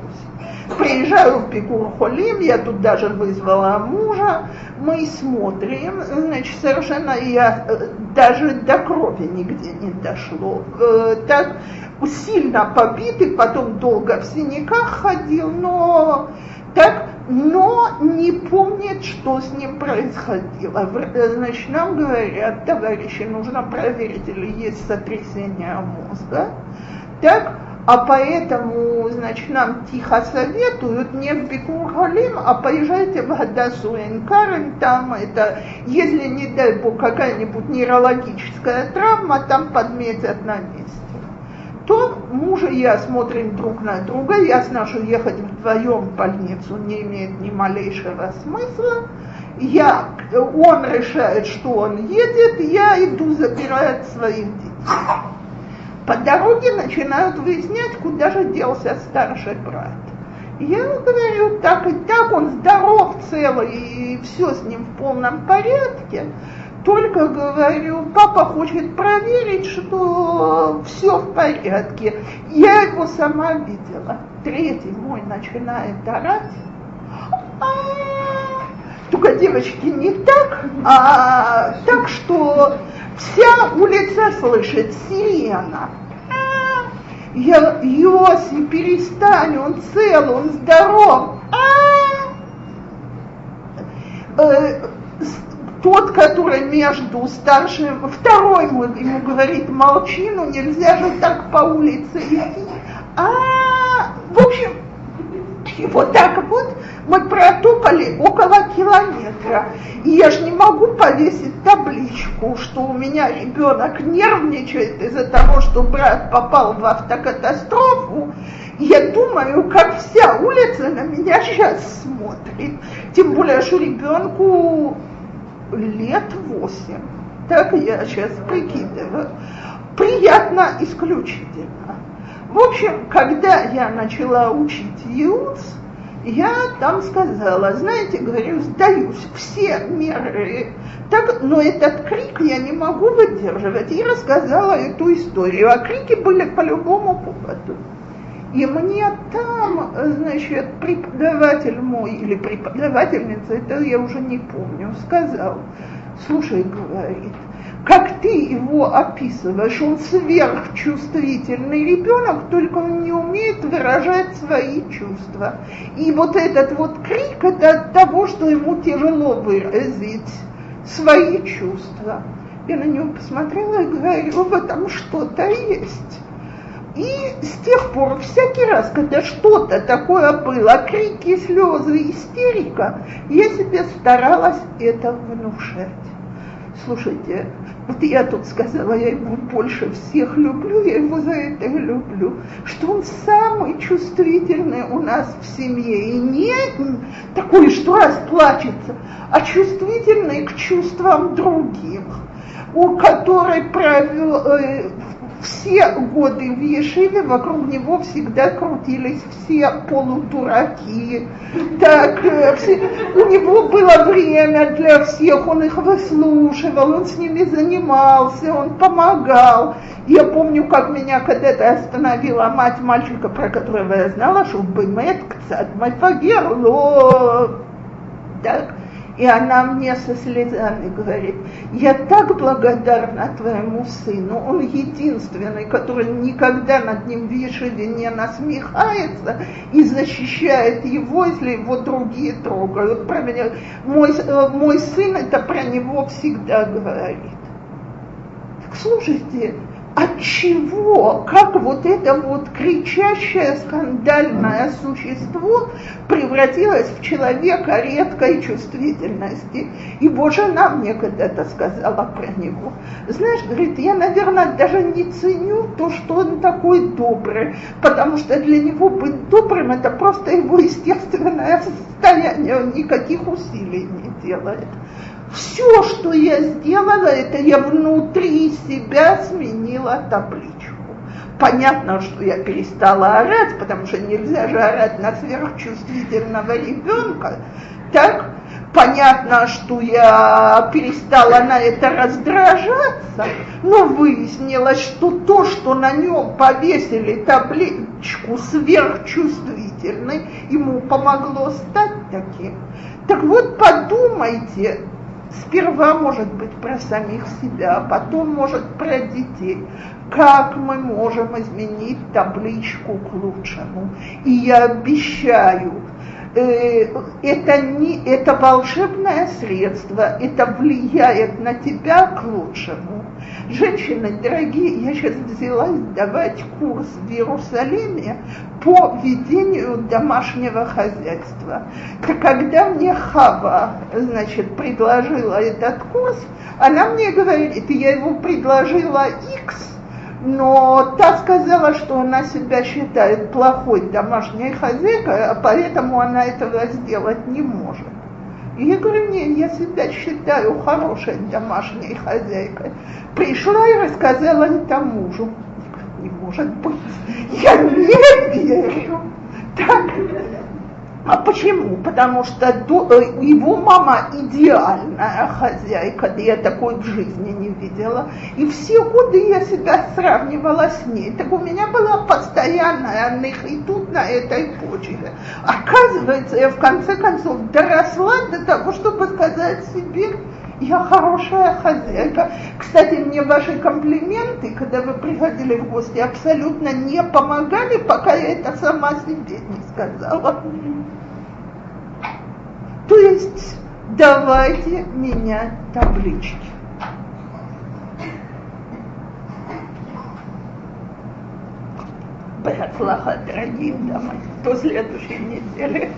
Приезжаю в Пикур-Холим, я тут даже вызвала мужа, мы смотрим, значит, совершенно я э, даже до крови нигде не дошло. Э, так сильно побитый, потом долго в синяках ходил, но так, но не помнит, что с ним происходило. Значит, нам говорят, товарищи, нужно проверить, или есть сотрясение мозга. Так, а поэтому, значит, нам тихо советуют не в Бикур-Халим, а поезжайте в Гадасу Энкарен, там это, если, не дай бог, какая-нибудь нейрологическая травма, там подметят на месте то муж и я смотрим друг на друга, ясно, что ехать вдвоем в больницу не имеет ни малейшего смысла. Я, он решает, что он едет, я иду забирать своих детей. По дороге начинают выяснять, куда же делся старший брат. Я говорю, так и так, он здоров, целый, и все с ним в полном порядке. Только говорю, папа хочет проверить, что все в порядке. Я его сама видела. Третий мой начинает орать. Только девочки не так, а так, что вся улица слышит сирена. Я, Йоси, перестань, он цел, он здоров. Э, тот, который между старшим, второй ему говорит, молчи, ну нельзя же так по улице идти. А, в общем, и вот так вот мы протопали около километра. И я же не могу повесить табличку, что у меня ребенок нервничает из-за того, что брат попал в автокатастрофу. Я думаю, как вся улица на меня сейчас смотрит. Тем более, что ребенку лет восемь. Так я сейчас прикидываю. Приятно исключительно. В общем, когда я начала учить ЮЦ, я там сказала, знаете, говорю, сдаюсь, все меры. Так, но этот крик я не могу выдерживать. И рассказала эту историю. А крики были по любому поводу. И мне там, значит, преподаватель мой или преподавательница, это я уже не помню, сказал, слушай, говорит, как ты его описываешь, он сверхчувствительный ребенок, только он не умеет выражать свои чувства. И вот этот вот крик, это от того, что ему тяжело выразить свои чувства. Я на него посмотрела и говорю, в этом что-то есть. И с тех пор, всякий раз, когда что-то такое было, крики, слезы, истерика, я себе старалась это внушать. Слушайте, вот я тут сказала, я его больше всех люблю, я его за это люблю, что он самый чувствительный у нас в семье, и не такой, что расплачется, а чувствительный к чувствам других, у которой провел, э, все годы в Ешиве вокруг него всегда крутились все полудураки. Так, э, все, у него было время для всех, он их выслушивал, он с ними занимался, он помогал. Я помню, как меня когда-то остановила мать мальчика, про которого я знала, что бымет кцат мальфагерло. Так, и она мне со слезами говорит, я так благодарна твоему сыну, он единственный, который никогда над ним в Ешиве не насмехается и защищает его, если его другие трогают. Про меня. Мой, э, мой сын это про него всегда говорит. Так слушайте, от чего, как вот это вот кричащее скандальное существо превратилось в человека редкой чувствительности. И Боже нам мне когда-то сказала про него. Знаешь, говорит, я, наверное, даже не ценю то, что он такой добрый, потому что для него быть добрым это просто его естественное состояние, он никаких усилий не делает. Все, что я сделала, это я внутри себя сменила табличку. Понятно, что я перестала орать, потому что нельзя же орать на сверхчувствительного ребенка. Так, понятно, что я перестала на это раздражаться, но выяснилось, что то, что на нем повесили табличку сверхчувствительной, ему помогло стать таким. Так вот подумайте, Сперва, может быть, про самих себя, потом, может, про детей. Как мы можем изменить табличку к лучшему? И я обещаю, это, не, это волшебное средство, это влияет на тебя к лучшему. Женщины, дорогие, я сейчас взялась давать курс в Иерусалиме по ведению домашнего хозяйства. Когда мне Хава, значит, предложила этот курс, она мне говорит, я его предложила X, но та сказала, что она себя считает плохой домашней хозяйкой, а поэтому она этого сделать не может. И я говорю, нет, я себя считаю хорошей домашней хозяйкой. Пришла и рассказала это мужу. Не может быть, я не верю. Так, а почему? Потому что э, его мама идеальная хозяйка, я такой в жизни не видела. И все годы я себя сравнивала с ней. Так у меня была постоянная нахитут на этой почве. Оказывается, я в конце концов доросла до того, чтобы сказать себе, я хорошая хозяйка. Кстати, мне ваши комплименты, когда вы приходили в гости, абсолютно не помогали, пока я это сама себе не сказала. То есть давайте менять таблички. Бэцлаха, дорогие дамы, до следующей недели.